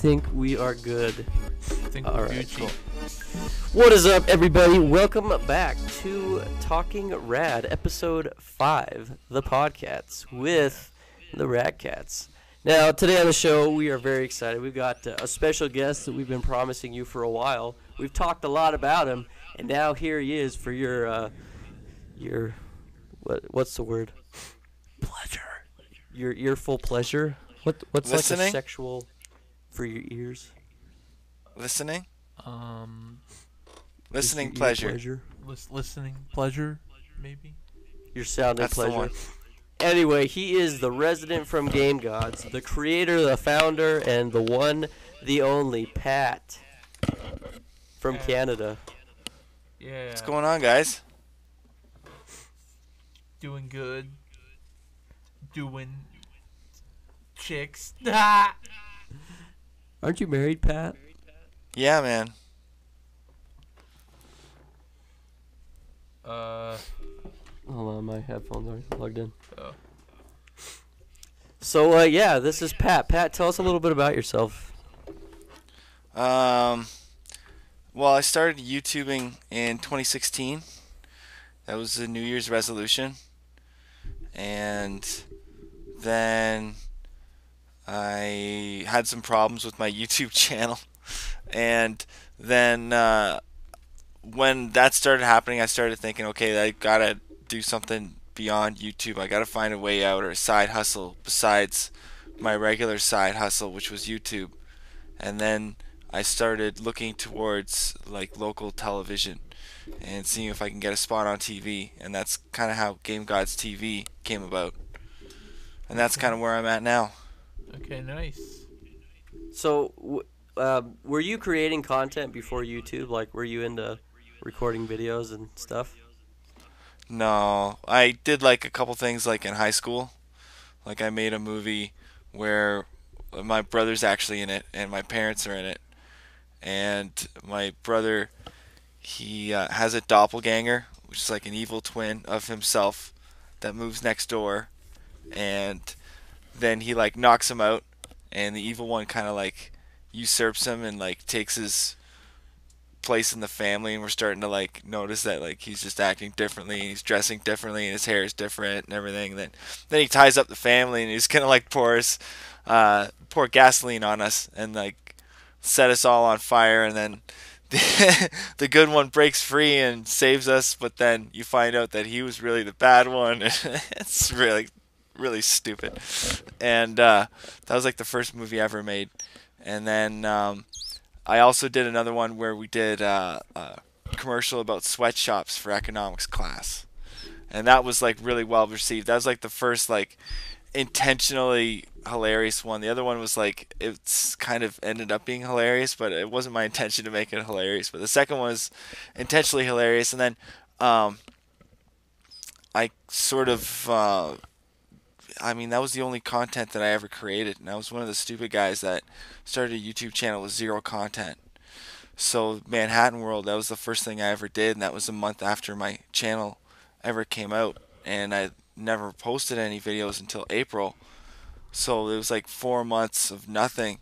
think we are good. I think All we're right, Gucci. cool. What is up, everybody? Welcome back to Talking Rad, episode 5, The Podcasts, with the Rad Cats. Now, today on the show, we are very excited. We've got uh, a special guest that we've been promising you for a while. We've talked a lot about him, and now here he is for your, uh, your, what, what's the word? Pleasure. Your earful pleasure. What, what's like a sexual for your ears? Listening? Um, Listening Just your ear pleasure. lis- listening pleasure, maybe. Your sounding That's the pleasure. one. Anyway, he is the resident from Game Gods, the creator, the founder, and the one, the only Pat from Yeah. Canada. Yeah. What's going on, guys? Doing good. Doing chicks. Ah! Aren't you married, Pat? Yeah, man. Uh, Hold on, my headphones aren't plugged in. Oh. So, uh, yeah, this is Pat. Pat, tell us a little bit about yourself. Um, well, I started YouTubing in 2016. That was a New Year's resolution. And then I had some problems with my YouTube channel. And then uh, when that started happening, I started thinking, okay, I gotta do something beyond YouTube. I gotta find a way out or a side hustle besides my regular side hustle, which was YouTube. And then I started looking towards like local television and seeing if I can get a spot on TV, and that's kind of how Game Gods TV came about. And that's kind of where I'm at now. Okay, nice. So, w- um, were you creating content before YouTube? Like, were you into recording videos and stuff? No, I did like a couple things like in high school. Like I made a movie where my brother's actually in it and my parents are in it. And my brother he uh, has a doppelganger, which is like an evil twin of himself that moves next door and then he like knocks him out and the evil one kind of like usurps him and like takes his place in the family and we're starting to like notice that like he's just acting differently he's dressing differently and his hair is different and everything. Then then he ties up the family and he's gonna like pour us uh pour gasoline on us and like set us all on fire and then the, the good one breaks free and saves us but then you find out that he was really the bad one it's really really stupid and uh that was like the first movie I ever made and then um I also did another one where we did uh, a commercial about sweatshops for economics class, and that was like really well received. That was like the first like intentionally hilarious one. The other one was like it's kind of ended up being hilarious, but it wasn't my intention to make it hilarious. But the second one was intentionally hilarious, and then um, I sort of. Uh, I mean, that was the only content that I ever created, and I was one of the stupid guys that started a YouTube channel with zero content. So Manhattan World, that was the first thing I ever did, and that was a month after my channel ever came out, and I never posted any videos until April. So it was like four months of nothing.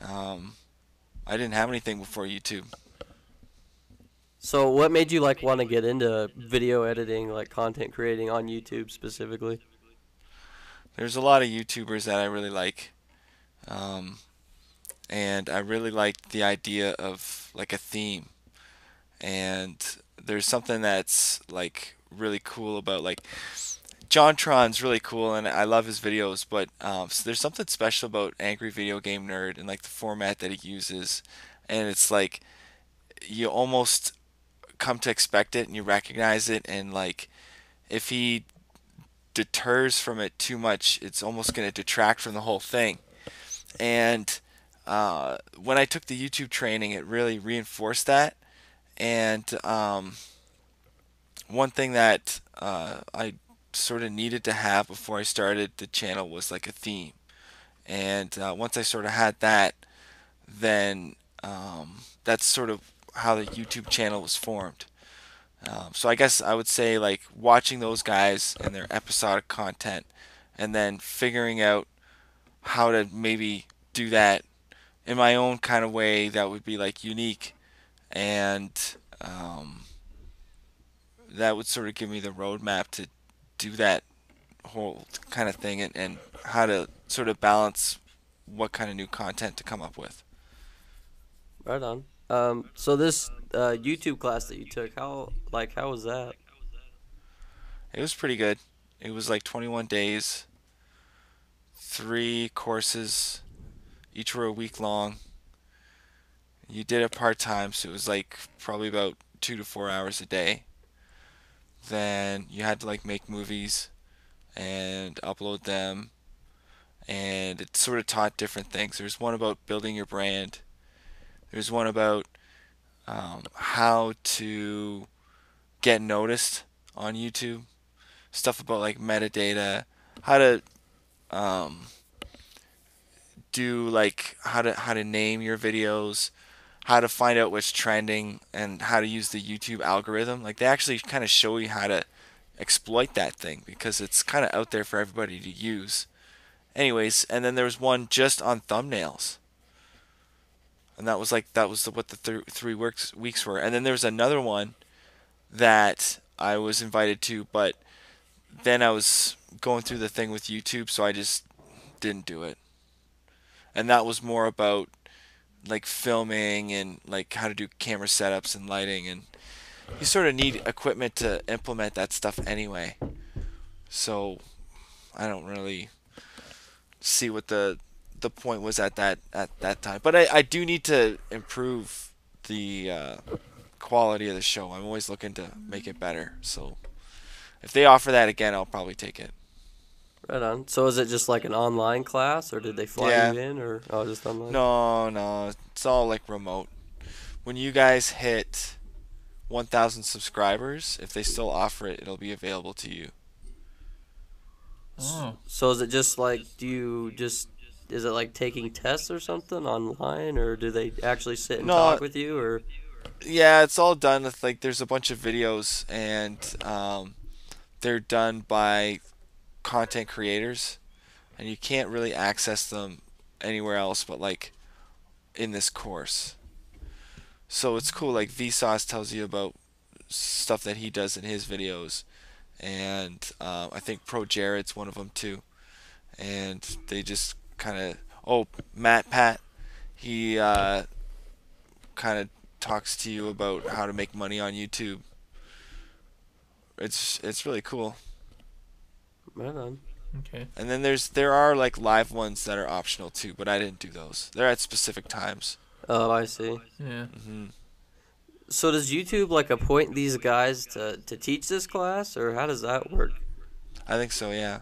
Um, I didn't have anything before YouTube. So, what made you like want to get into video editing, like content creating on YouTube specifically? There's a lot of YouTubers that I really like. Um, and I really like the idea of like a theme. And there's something that's like really cool about like JonTron's really cool and I love his videos, but um, so there's something special about Angry Video Game Nerd and like the format that he uses. And it's like you almost come to expect it and you recognize it and like if he deters from it too much, it's almost going to detract from the whole thing. And uh, when I took the YouTube training, it really reinforced that. And um, one thing that uh, I sort of needed to have before I started the channel was like a theme. And uh, once I sort of had that, then um, that's sort of how the YouTube channel was formed. Um, so I guess I would say like watching those guys and their episodic content, and then figuring out how to maybe do that in my own kind of way that would be like unique and um, that would sort of give me the roadmap to do that whole kind of thing and, and how to sort of balance what kind of new content to come up with. Right on. Um, so this uh, YouTube class that you took, how like how was that? It was pretty good. It was like 21 days, three courses, each were a week long. You did it part time, so it was like probably about two to four hours a day. Then you had to like make movies and upload them, and it sort of taught different things. There's one about building your brand. There's one about um, how to get noticed on YouTube stuff about like metadata, how to um, do like how to how to name your videos, how to find out what's trending, and how to use the YouTube algorithm. Like they actually kind of show you how to exploit that thing because it's kind of out there for everybody to use. Anyways, and then there was one just on thumbnails. And that was like that was the, what the th- three weeks weeks were. And then there was another one that I was invited to, but then I was going through the thing with YouTube, so I just didn't do it. And that was more about like filming and like how to do camera setups and lighting and you sort of need equipment to implement that stuff anyway. So I don't really see what the the point was at that at that time. But I, I do need to improve the uh, quality of the show. I'm always looking to make it better. So if they offer that again, I'll probably take it. Right on. So is it just like an online class, or did they fly Yeah. you in, or oh, just online? No, no, it's all like remote. When you guys hit 1,000 subscribers, if they still offer it, it'll be available to you. Oh. So is it just like do you just is it like taking tests or something online, or do they actually sit and No. talk with you, or Yeah, it's all done with like there's a bunch of videos and um, they're done by content creators, and you can't really access them anywhere else but like in this course. So it's cool. Like Vsauce tells you about stuff that he does in his videos, and um, I think Pro Jared's one of them too. And they just kind of oh MatPat, he uh, kind of talks to you about how to make money on YouTube. It's it's really cool. right on? Okay. And then there's there are like live ones that are optional too, but I didn't do those. They're at specific times. Oh, I see. Yeah. hmm So does YouTube like appoint these guys to to teach this class, or how does that work? I think so. Yeah.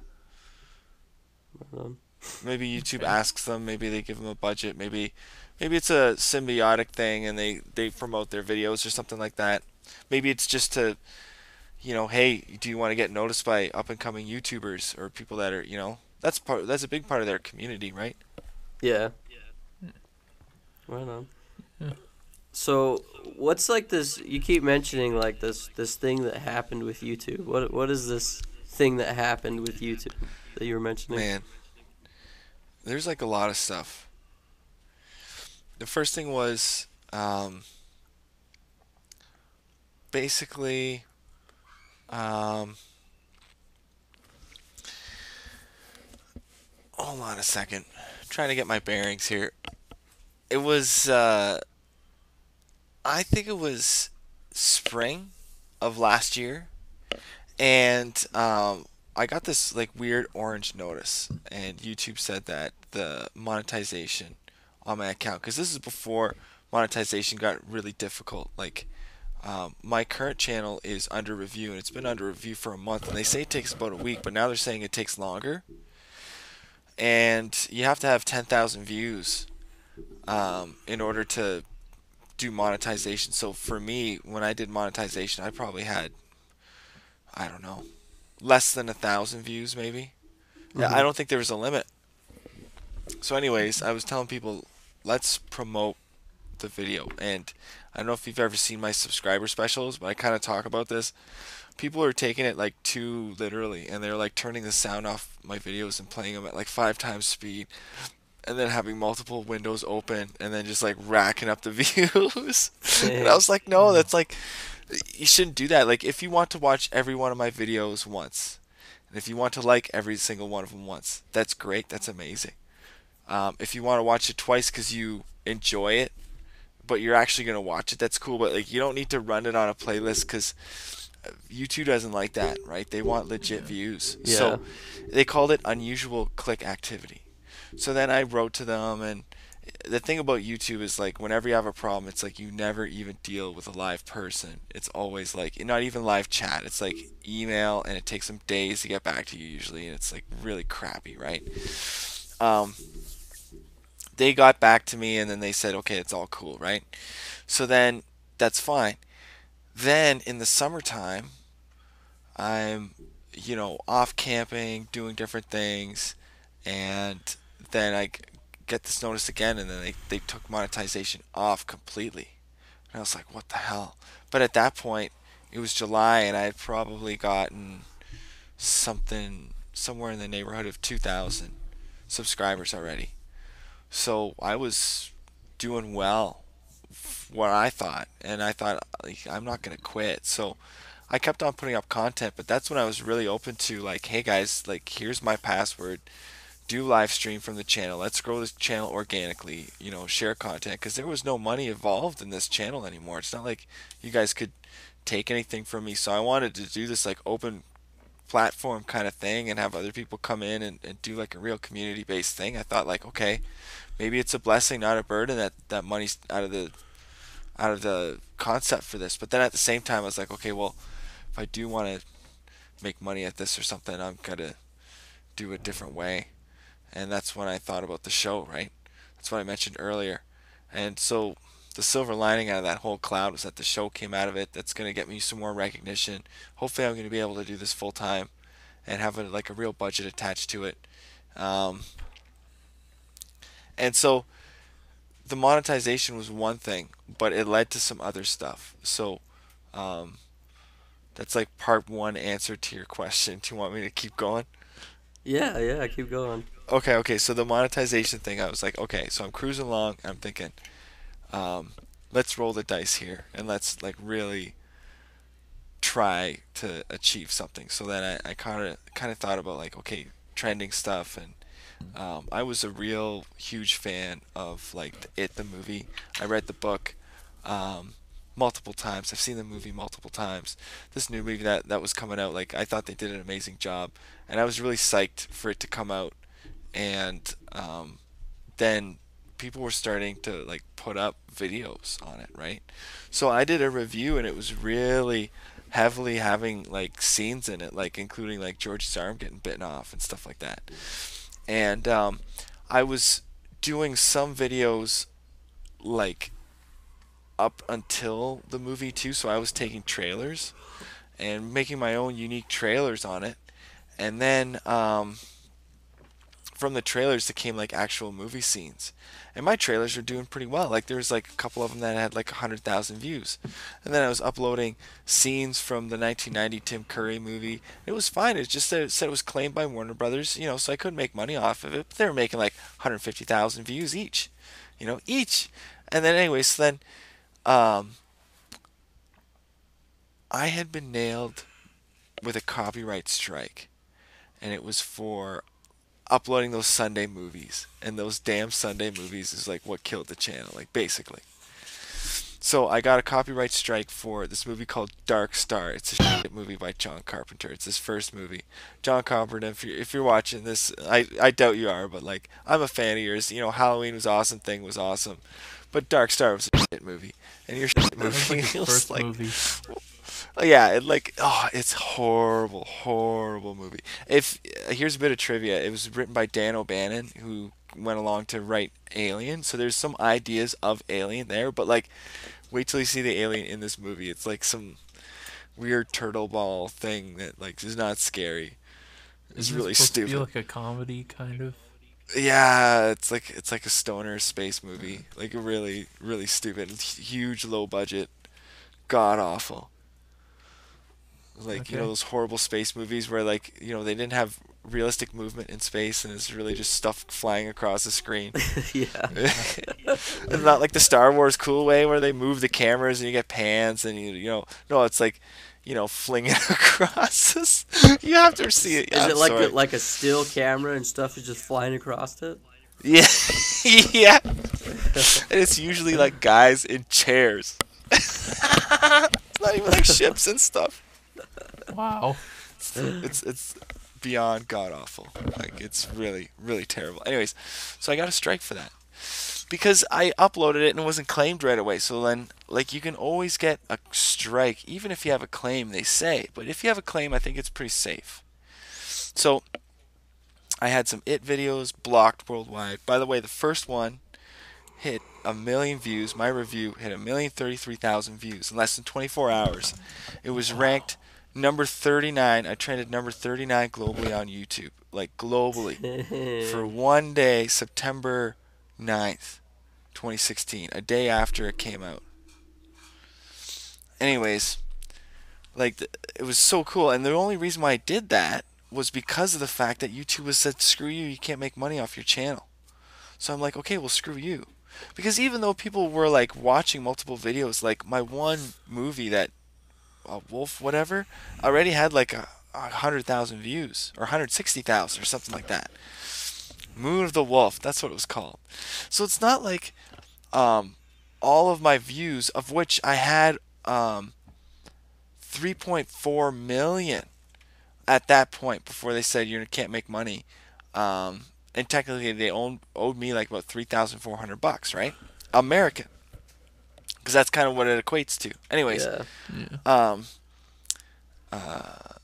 Right on. Maybe YouTube Okay. asks them. Maybe they give them a budget. Maybe maybe it's a symbiotic thing and they they promote their videos or something like that. Maybe it's just to you know, hey, do you want to get noticed by up and coming YouTubers or people that are, you know, that's part that's a big part of their community, right? Yeah. Right on. Yeah. So, what's like this? You keep mentioning like this this thing that happened with YouTube. What what is this thing that happened with YouTube that you were mentioning? Man, there's like a lot of stuff. The first thing was um, basically um, hold on a second. I'm trying to get my bearings here. It was uh, I think it was spring of last year and um, I got this like weird orange notice, and YouTube said that the monetization on my account, because this is before monetization got really difficult. Like, um, my current channel is under review, and it's been under review for a month, and they say it takes about a week, but now they're saying it takes longer. And you have to have 10,000 views um, in order to do monetization. So for me, when I did monetization, I probably had, I don't know, less than a thousand views maybe. Yeah, I mm-hmm. don't think there was a limit. So, anyways, I was telling people, let's promote the video. And I don't know if you've ever seen my subscriber specials, but I kind of talk about this. People are taking it like too literally, and they're like turning the sound off my videos and playing them at like five times speed. and then having multiple windows open and then just like racking up the views. and I was like, no, mm-hmm. that's like you shouldn't do that. Like if you want to watch every one of my videos once, and if you want to like every single one of them once, that's great. That's amazing. Um, if you want to watch it twice because you enjoy it, but you're actually gonna watch it, that's cool. But like you don't need to run it on a playlist because YouTube doesn't like that, right? They want legit views. Yeah. So they called it unusual click activity. So then I wrote to them and the thing about YouTube is like whenever you have a problem, it's like you never even deal with a live person. It's always like not even live chat. It's like email and it takes them days to get back to you usually and it's like really crappy, right? Um they got back to me and then they said, "Okay, it's all cool, right?" So then that's fine. Then in the summertime, I'm, you know, off camping, doing different things, and then I get this notice again, and then they, they took monetization off completely. And I was like, what the hell? But at that point, it was July, and I had probably gotten something somewhere in the neighborhood of 2,000 subscribers already. So I was doing well what I thought, and I thought like, I'm not gonna quit. So I kept on putting up content, but that's when I was really open to like, hey guys, like here's my password. Do live stream from the channel. Let's grow this channel organically. You know, share content because there was no money involved in this channel anymore. It's not like you guys could take anything from me. So I wanted to do this like open platform kind of thing and have other people come in and, and do like a real community based thing. I thought like, okay, maybe it's a blessing, not a burden that that money's out of the out of the concept for this. But then at the same time, I was like, okay, well, if I do want to make money at this or something, I'm gonna do a different way. And that's when I thought about the show, right? That's what I mentioned earlier. And so the silver lining out of that whole cloud was that the show came out of it. That's gonna get me some more recognition. Hopefully, I'm gonna be able to do this full time and have a, like a real budget attached to it. Um, and so the monetization was one thing, but it led to some other stuff. So um, that's like part one answer to your question. Do you want me to keep going? Yeah, yeah, keep going. Okay, okay. So the monetization thing, I was like, okay, so I'm cruising along. I'm thinking, um, let's roll the dice here and let's like really try to achieve something. So then I kind of kind of thought about like, okay, trending stuff and um, I was a real huge fan of like the It the movie. I read the book um, multiple times. I've seen the movie multiple times. This new movie that that was coming out, like I thought they did an amazing job, and I was really psyched for it to come out. And um, then people were starting to like put up videos on it, right? So I did a review, and it was really heavily having like scenes in it, like including like George's arm getting bitten off and stuff like that and um, I was doing some videos like up until the movie too. So I was taking trailers and making my own unique trailers on it, and then um, from the trailers that came like actual movie scenes. And my trailers were doing pretty well. Like there was like a couple of them that had like 100,000 views. And then I was uploading scenes from the 1990 Tim Curry movie. It was fine. It just said it, said it was claimed by Warner Brothers, you know, so I couldn't make money off of it. But they were making like 150,000 views each, you know, each. And then anyway, so then um, I had been nailed with a copyright strike. And it was for uploading those Sunday movies, and those damn Sunday movies is like what killed the channel, like basically. So I got a copyright strike for this movie called Dark Star. It's a shit movie by John Carpenter. It's his first movie. John Carpenter, if you're, if you're watching this, I, I doubt you are, but like I'm a fan of yours. You know, Halloween was awesome, Thing was awesome, but Dark Star was a shit movie, and your shit movie That's like was like movie. Oh, yeah, it like oh, it's horrible, horrible movie. If uh, here's a bit of trivia, it was written by Dan O'Bannon, who went along to write Alien. So there's some ideas of Alien there, but like, wait till you see the alien in this movie. It's like some weird turtle ball thing that like is not scary. It's really supposed to be stupid. like a comedy kind of. Yeah, it's like it's like a stoner space movie. Like a really really stupid, huge low budget, god awful. Like you know those horrible space movies where like you know they didn't have realistic movement in space, and it's really just stuff flying across the screen. yeah. it's not like the Star Wars cool way where they move the cameras and you get pans and you you know no, it's like you know flinging across. This. You have to see it. Is I'm it like a, like a still camera and stuff is just flying across it? Yeah, yeah. and it's usually like guys in chairs. it's not even like ships and stuff. Wow. Oh. It's it's beyond god awful. Like it's really really terrible. Anyways, so I got a strike for that because I uploaded it and it wasn't claimed right away. So then, like, you can always get a strike even if you have a claim. They say, but if you have a claim, I think it's pretty safe. So I had some it videos blocked worldwide. By the way, the first one hit a million views. My review hit a million thirty-three thousand views in less than 24 hours. It was ranked number 39. I trended number 39 globally on YouTube, like globally, for one day, September 9th, 2016, a day after it came out. Anyways, like it was so cool, and the only reason why I did that was because of the fact that YouTube was said, "Screw you, you can't make money off your channel." So I'm like, okay, well, screw you. Because even though people were like watching multiple videos, like my one movie that, uh, Wolf, whatever, already had like a, a hundred thousand views or 160,000 or something like that. Moon of the Wolf, that's what it was called. So it's not like um, all of my views, of which I had um, 3.4 million at that point before they said you can't make money. Um, and technically they own, owed me like about 3,400 bucks, right? American. Because that's kind of what it equates to. Anyways, Yeah. Yeah. um, uh,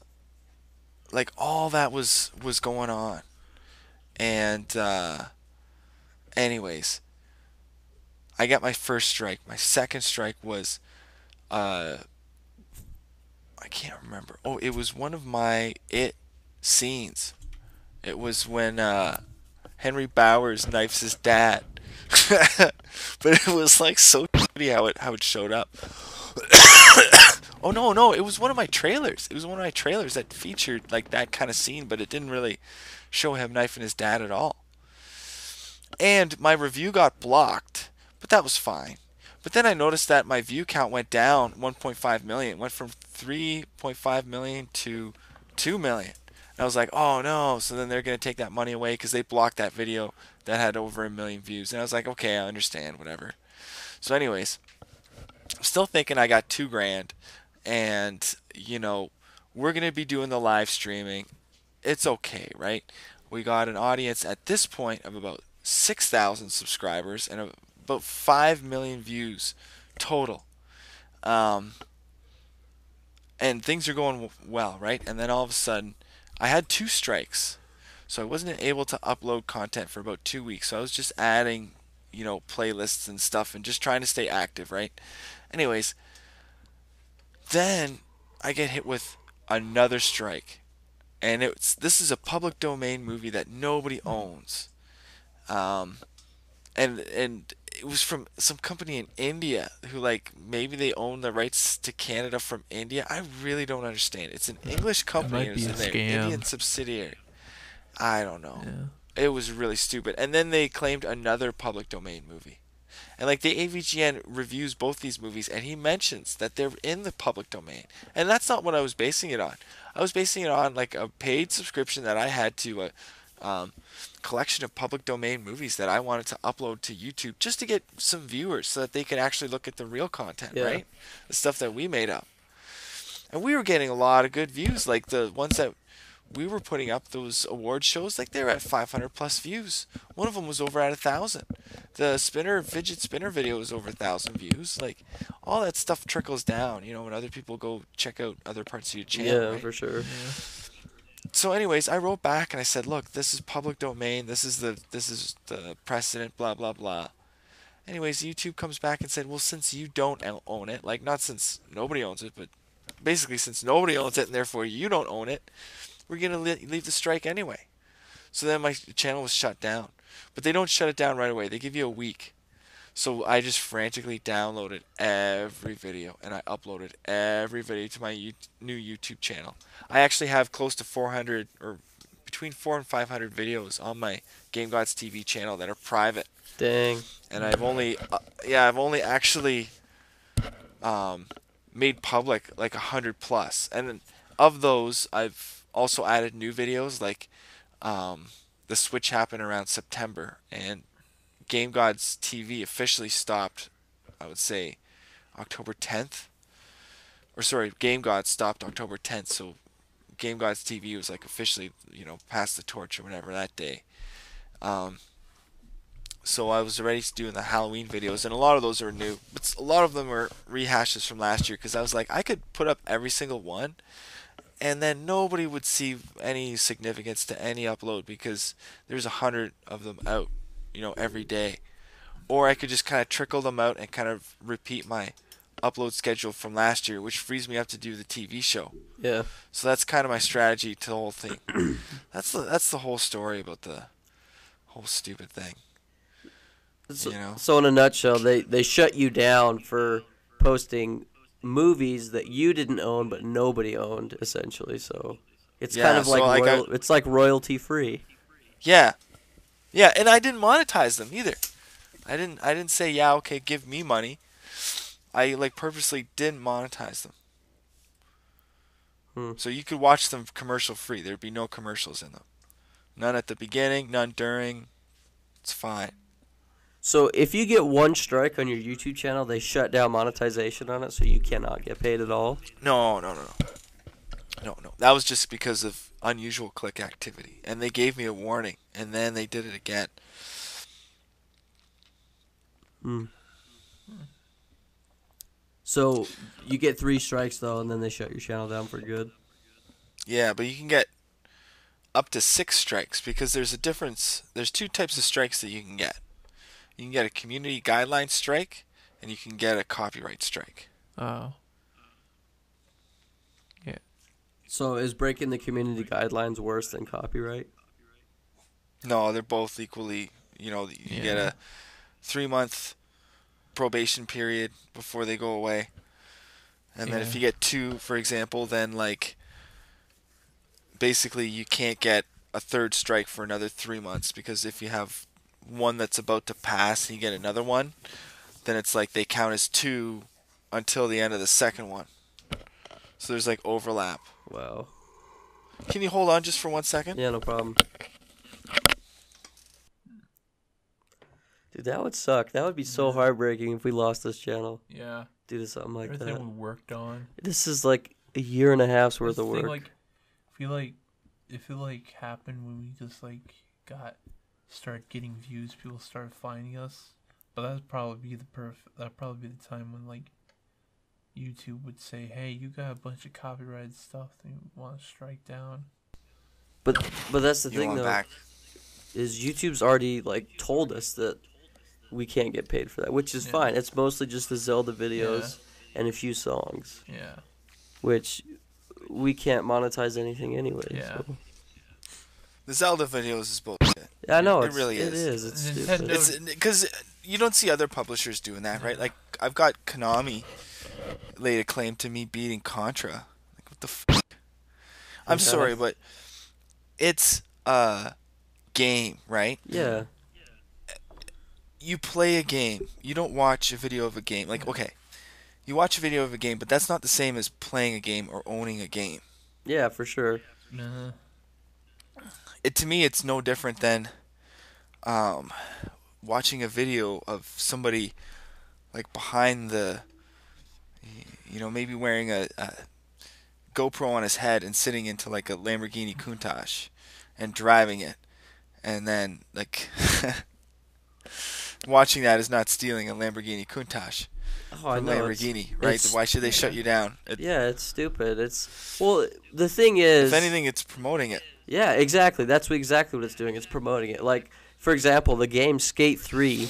like all that was was going on, and uh, anyways, I got my first strike. My second strike was, uh, I can't remember. Oh, it was one of my it scenes. It was when uh, Henry Bowers knifes his dad. but it was like so shitty how it how it showed up. oh no, no, it was one of my trailers. It was one of my trailers that featured like that kind of scene, but it didn't really show him knifing his dad at all. And my review got blocked, but that was fine. But then I noticed that my view count went down 1.5 million. It went from 3.5 million to 2 million. And I was like, oh no. So then they're going to take that money away because they blocked that video that had over a million views. And I was like, okay, I understand, whatever. So, anyways, I'm still thinking I got two grand. And, you know, we're to be doing the live streaming. It's okay, right? We got an audience at this point of about 6,000 subscribers and about 5 million views total. Um, and things are going well, right? And then all of a sudden, I had two strikes. So I wasn't able to upload content for about two weeks. So I was just adding, you know, playlists and stuff and just trying to stay active, right? Anyways, then I get hit with another strike. And it's this is a public domain movie that nobody owns. Um, and and it was from some company in India who like maybe they own the rights to Canada from India. I really don't understand. It's an English company. might and it's be a scam. Indian subsidiary. I don't know. Yeah. It was really stupid. And then they claimed another public domain movie. And like the AVGN reviews both these movies and he mentions that they're in the public domain. And that's not what I was basing it on. I was basing it on like a paid subscription that I had to a um, collection of public domain movies that I wanted to upload to YouTube just to get some viewers so that they could actually look at the real content, Yeah. right? The stuff that we made up. And we were getting a lot of good views, like the ones that we were putting up those award shows, like they were at 500 plus views. One of them was over at a thousand. The spinner fidget spinner video was over a thousand views. Like all that stuff trickles down, you know, when other people go check out other parts of your channel. Yeah, right? for sure. so anyways i wrote back and i said look this is public domain this is the this is the precedent blah blah blah anyways youtube comes back and said well since you don't own it like not since nobody owns it but basically since nobody owns it and therefore you don't own it we're going to leave the strike anyway. So then my channel was shut down. But they don't shut it down right away. They give you a week. So I just frantically downloaded every video and I uploaded every video to my new YouTube channel. I actually have close to 400 or between four and five hundred videos on my Game Gods TV channel that are private, Dang. and I've only uh, yeah I've only actually um, made public like a hundred plus, and of those I've also added new videos like um, the switch happened around September and Game Gods TV officially stopped. I would say October 10th, or sorry, Game Gods stopped October 10th. So Game Gods TV was like officially you know passed the torch or whatever that day. Um, so I was already doing the Halloween videos, and a lot of those are new, but a lot of them are rehashes from last year because I was like, I could put up every single one, and then nobody would see any significance to any upload because there's a hundred of them out, you know, every day, or I could just kind of trickle them out and kind of repeat my upload schedule from last year, which frees me up to do the TV show. Yeah. So that's kind of my strategy to the whole thing. that's the that's the whole story about the whole stupid thing. So, You know? so in a nutshell, they they shut you down for posting movies that you didn't own but nobody owned essentially. So it's kind of so, like, like, I- it's like royalty free. Yeah, yeah, and I didn't monetize them either. I didn't I didn't say yeah okay give me money. I like purposely didn't monetize them. Hmm. So you could watch them commercial free. There'd be no commercials in them. None at the beginning, none during. It's fine. So if you get one strike on your YouTube channel, they shut down monetization on it, so you cannot get paid at all. No, no, no, no. No, no. That was just because of unusual click activity. And they gave me a warning and then they did it again. Hmm. So you get three strikes though, and then they shut your channel down for good. Yeah, but you can get up to six strikes because there's a difference. There's two types of strikes that you can get. You can get a community guideline strike, and you can get a copyright strike. Oh. Yeah. So is breaking the community guidelines worse than copyright? No, they're both equally. You know, you get a three month probation period before they go away, and then if you get two, for example, then like basically you can't get a third strike for another three months because if you have one that's about to pass and you get another one, then it's like they count as two until the end of the second one. So there's like overlap. Wow. Can you hold on just for one second? Yeah, no problem. Dude, that would suck. That would be so heartbreaking if we lost this channel Yeah. due to something like Everything that. we worked on. This is like a year and a half's worth This of thing, work. like, I feel like if it like happened when we just like got started getting views, people start finding us. But that'd probably be the perf. That'd probably be the time when like YouTube would say, "Hey, you got a bunch of copyrighted stuff that you want to strike down." But but that's the You thing though back? is YouTube's already like told us that we can't get paid for that, which is Yeah. fine. It's mostly just the Zelda videos and a few songs, Yeah. which which we can't monetize anything anyway. Yeah. so. The Zelda videos is bullshit. Yeah, I know It it's, really It is. is. It's Nintendo- stupid. Because you don't see other publishers doing that, right? Like I've got Konami laid a claim to me beating Contra. Like what the fuck? I'm Yeah. sorry, but it's a game, right? yeah. You play a game. You don't watch a video of a game. Like okay, you watch a video of a game, but that's not the same as playing a game or owning a game. Yeah, for sure. Nah. It to me it's no different than um watching a video of somebody like behind the you know maybe wearing a, a GoPro on his head and sitting into like a Lamborghini Countach and driving it and then like watching that is not stealing a Lamborghini Countach Oh, I from know. it's- Lamborghini right it's- why should they shut you down it, Yeah, it's stupid. It's well, the thing is, if anything it's promoting it Yeah, exactly. That's exactly what it's doing. It's promoting it. Like, for example, the game Skate 3,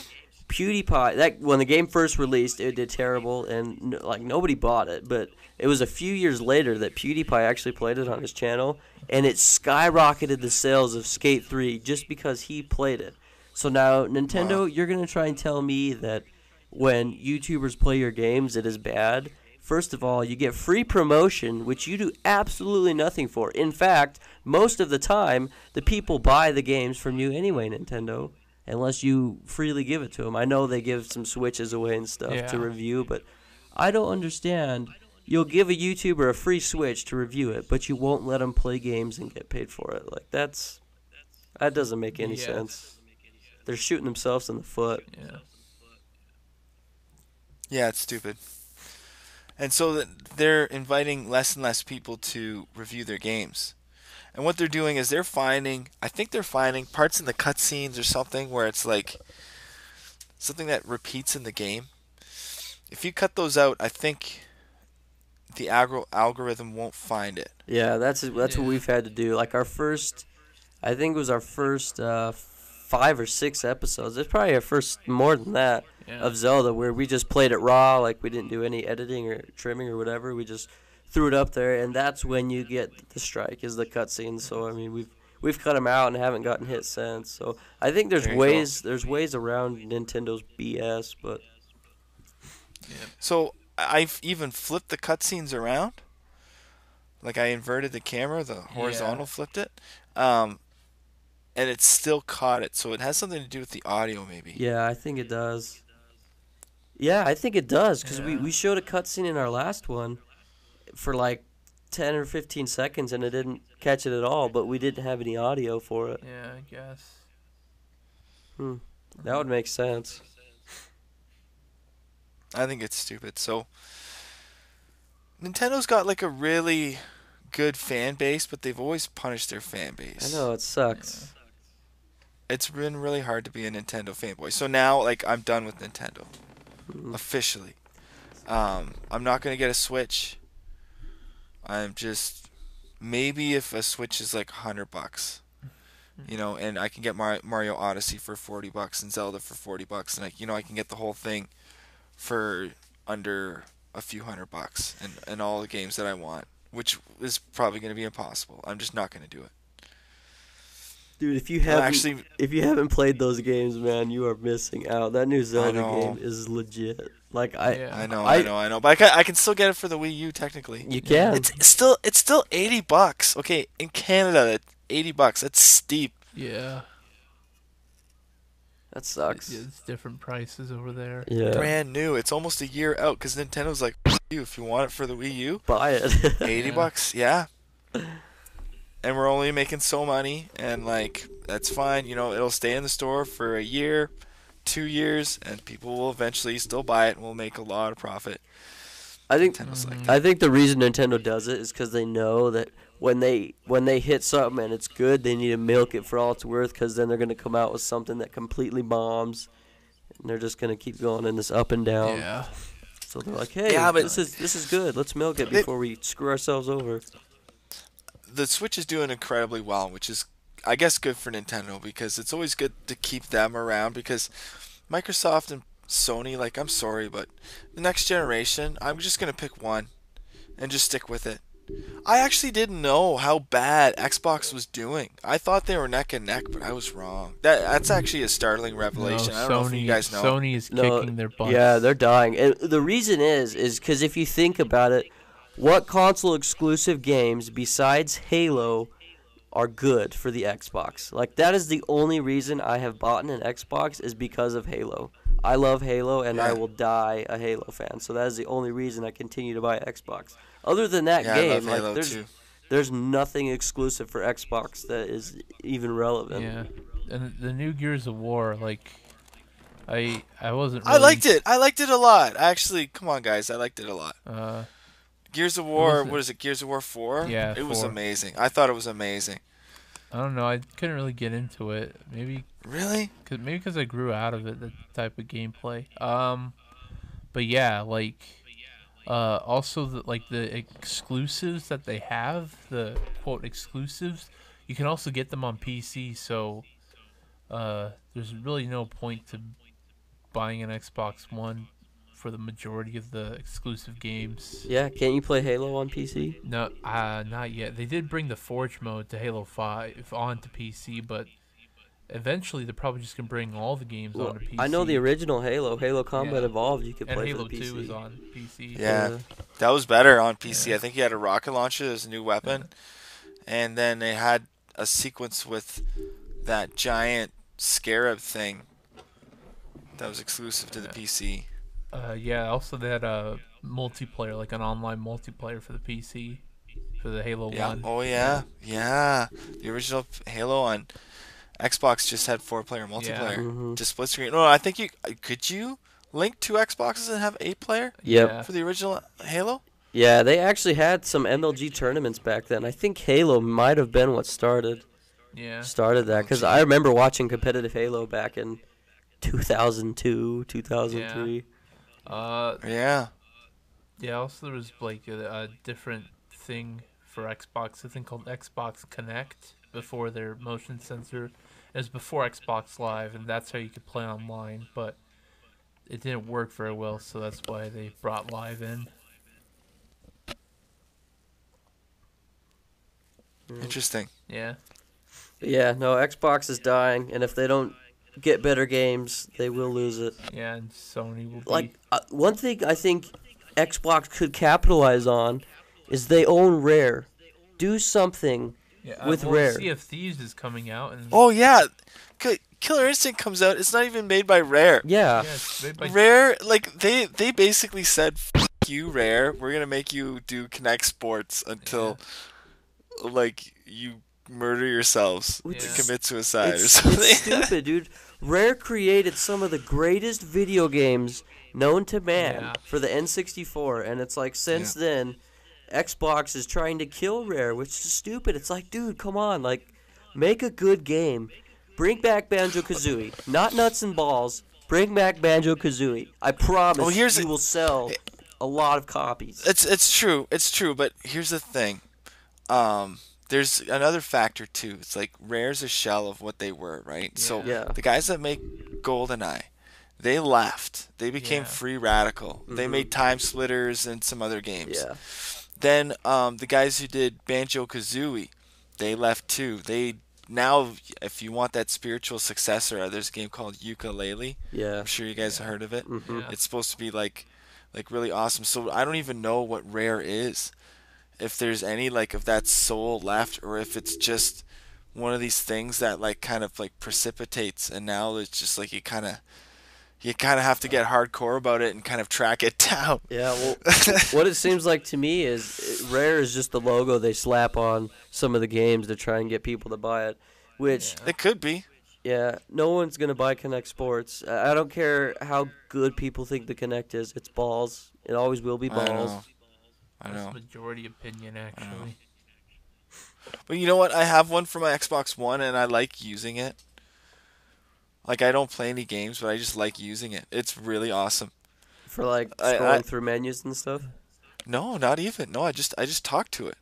PewDiePie, that when the game first released, it did terrible and like nobody bought it, but it was a few years later that PewDiePie actually played it on his channel and it skyrocketed the sales of Skate 3 just because he played it. So now Nintendo, Wow. you're going to try and tell me that when YouTubers play your games it is bad First of all, you get free promotion, which you do absolutely nothing for. In fact, most of the time, the people buy the games from you anyway, Nintendo, unless you freely give it to them. I know they give some Switches away and stuff Yeah. to review, but I don't understand. You'll give a YouTuber a free Switch to review it, but you won't let them play games and get paid for it. Like that's that doesn't make any Yeah. sense. They're shooting themselves in the foot. Yeah. Yeah, it's stupid. And so they're inviting less and less people to review their games. And what they're doing is they're finding, I think they're finding parts in the cutscenes or something where it's like something that repeats in the game. If you cut those out, I think the agro- algorithm won't find it. Yeah, that's that's what we've had to do. Like our first, I think it was our first uh, five or six episodes. It's probably our first more than that Yeah. of Zelda, where we just played it raw, like we didn't do any editing or trimming or whatever. We just threw it up there, and that's when you get the strike is the cutscene. So I mean, we've we've cut them out and haven't gotten hit since. So I think there's There you go. ways there's ways around Nintendo's BS, but So I've even flipped the cutscenes around. Like I inverted the camera, the horizontal flipped it. Um, and it still caught it. So it has something to do with the audio, maybe. Yeah, I think it does. Yeah, I think it does because we, we showed a cutscene in our last one for like 10 or 15 seconds and it didn't catch it at all, but we didn't have any audio for it. Yeah, I guess. Hmm. That would make sense. I think it's stupid. So Nintendo's got like a really good fan base, but they've always punished their fan base. I know, it sucks. It's been really hard to be a Nintendo fanboy. So now, like, I'm done with Nintendo Mm. officially. Um, I'm not gonna get a Switch. I'm just maybe if a Switch is like hundred bucks, mm-hmm. you know, and I can get my Mario Odyssey for forty bucks and Zelda for forty bucks, and I, you know, I can get the whole thing for under a few hundred bucks and and all the games that I want, which is probably gonna be impossible. I'm just not gonna do it. Dude, if you haven't actually, if you haven't played those games, man, you are missing out. That new Zelda game is legit. Like I Yeah. I know, I, know, I know, but I can, I can still get it for the Wii U technically. you can. It's it's still it's still eighty bucks. Okay, in Canada, that eighty bucks. That's steep. Yeah. that sucks. It's different prices over there. Yeah. Brand new. It's almost a year out because Nintendo's like, you if you want it for the Wii U, Buy it. eighty Yeah. bucks. Yeah. And we're only making so money, and like that's fine. You know, it'll stay in the store for a year, two years, and people will eventually still buy it, and we'll make a lot of profit. I think Nintendo's like, mm-hmm. I think the reason Nintendo does it is because they know that when they when they hit something and it's good, they need to milk it for all it's worth. Because then they're gonna come out with something that completely bombs, and they're just gonna keep going in this up and down. Yeah. So they're like, hey, Yeah, but- this is this is good. Let's milk it They- before we screw ourselves over. the Switch is doing incredibly well, which is, I guess, good for Nintendo because it's always good to keep them around because Microsoft and Sony, like, I'm sorry, but the next generation, I'm just gonna pick one and just stick with it. I actually didn't know how bad Xbox was doing. I thought they were neck and neck, but I was wrong. That that's actually a startling revelation. No, I don't know if Sony, you guys know. Sony is No, kicking their butt. Yeah, they're dying. And the reason is is because if you think about it, what console exclusive games besides Halo are good for the Xbox? Like that is the only reason I have bought an Xbox is because of Halo. I love Halo and I will die a Halo fan. So that is the only reason I continue to buy Xbox. Other than that yeah, game, like Halo there's too. there's nothing exclusive for Xbox that is even relevant. Yeah. And the new Gears of War, like, I I wasn't. I liked it. I liked it a lot. Actually, come on, guys, I liked it a lot. Uh, Gears of War, wasn't- what is it? Gears of War 4? Yeah, It was amazing. I thought it was amazing. I don't know. I couldn't really get into it. Maybe Really? Cause maybe because I grew out of it, the type of gameplay. Um, but yeah, like, uh, also the, like the exclusives that they have, the quote exclusives, you can also get them on PC. So, uh, there's really no point to buying an Xbox One for the majority of the exclusive games. Yeah, can't you play Halo on PC? No, uh, not yet. They did bring the Forge mode to Halo Five onto PC, but eventually they're probably just gonna bring all the games Well, onto PC. I know the original Halo, Halo Combat Yeah. Evolved, you could and play Halo for the PC. Two is on PC. Yeah. That was better on PC. Yeah. I think you had a rocket launcher as a new weapon, and then they had a sequence with that giant scarab thing that was exclusive to the PC. Uh, yeah. Also, they had a multiplayer, like an online multiplayer for the PC, for the Halo Yeah. One. Oh yeah. Yeah. The original Halo on Xbox just had four-player multiplayer. Mhm. Just split screen. No, I think you could you link two Xboxes and have eight player Yep. Yeah. for the original Halo. Yeah, they actually had some MLG tournaments back then. I think Halo might have been what started Yeah. started that because I remember watching competitive Halo back in 2002, 2003. Uh, Yeah. yeah. Also, there was like a, a different thing for Xbox. A thing called Xbox Connect before their motion sensor. It was before Xbox Live, and that's how you could play online. But it didn't work very well, so that's why they brought Live in. Interesting. Yeah. Yeah, no, Xbox is dying, and if they don't get better games, they will lose it. Yeah, and Sony will be. Like uh, one thing I think Xbox could capitalize on is they own Rare. Do something. yeah, with well, Rare. Sea of Thieves is coming out, and Oh yeah. Killer Instinct comes out. It's not even made by Rare. Yeah. yeah, by Rare, like they they basically said, "F you, Rare. We're gonna make you do Kinect Sports until, like, you murder yourselves, Which and commit suicide or something." it's stupid, dude. Rare created some of the greatest video games known to man Yeah. for the N64, and it's like since then, Xbox is trying to kill Rare, which is stupid. It's like, dude, come on, like, make a good game. Bring back Banjo Kazooie, not nuts and balls. Bring back Banjo Kazooie. I promise Well, here's you the- will sell a lot of copies. it's it's true, it's true. But here's the thing, um, there's another factor too. It's like Rare's a shell of what they were, right? Yeah. So Yeah. the guys that make GoldenEye, they left. They became Yeah. free radical. They made TimeSplitters and some other games. Yeah. Then um, the guys who did Banjo Kazooie, they left too. They now, if you want that spiritual successor, uh, there's a game called Yooka-Laylee. Yeah. I'm sure you guys have heard of it. Mm-hmm. Yeah. It's supposed to be like, like really awesome. So I don't even know what Rare is, if there's any like of that soul left, or if it's just one of these things that like kind of like precipitates, and now it's just like you kind of, you kind of have to get hardcore about it and kind of track it down. Yeah, well, what it seems like to me is Rare is just the logo they slap on some of the games to try and get people to buy it. Which, It could be. yeah, no one's gonna buy Kinect Sports. I don't care how good people think the Kinect is. It's balls. It always will be I balls. know. That's know. majority opinion, actually. But you know what? I have one for my Xbox One, and I like using it. Like I don't play any games, but I just like using it. It's really awesome. For like I- scrolling I- through menus and stuff. No, not even. No, I just I just talk to it.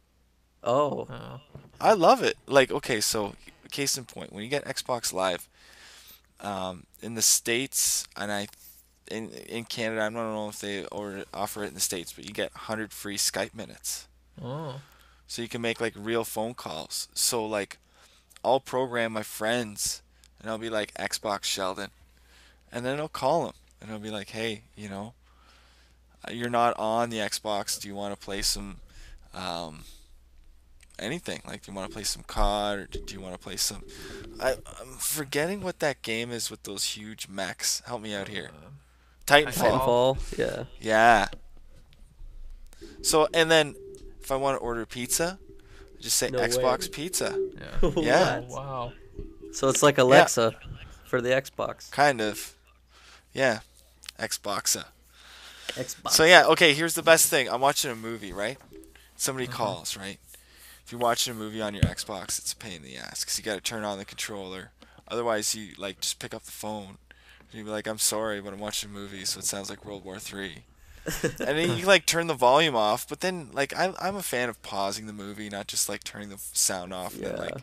Oh, Oh, I love it. Like okay, so case in point, when you get Xbox Live, um, in the states, and I, in in Canada, I don't know if they or offer it in the states, but you get 100 free Skype minutes. oh, so you can make like real phone calls. So like, I'll program my friends, and I'll be like Xbox Sheldon, and then I'll call them, and I'll be like, hey, you know, uh, you're not on the Xbox. Do you want to play some, um, anything? Like, do you want to play some COD, or do you want to play some? I, I'm forgetting what that game is with those huge mechs. Help me out here. Titanfall. Titanfall. Yeah. Yeah. So and then if I want to order pizza, just say No way. Xbox pizza. yeah. Yeah. Oh, wow. So it's like Alexa for the Xbox. Kind of. Yeah. Xboxa. Xbox. So yeah, okay, here's the best thing. I'm watching a movie, right? Somebody Mm-hmm. calls, right? If you're watching a movie on your Xbox, it's a pain in the ass cuz you got to turn on the controller. Otherwise, you like just pick up the phone. You'd be like, "I'm sorry, but I'm watching a movie, so it sounds like World War 3." and then you like turn the volume off, but then like I I'm a fan of pausing the movie, not just like turning the sound off and then like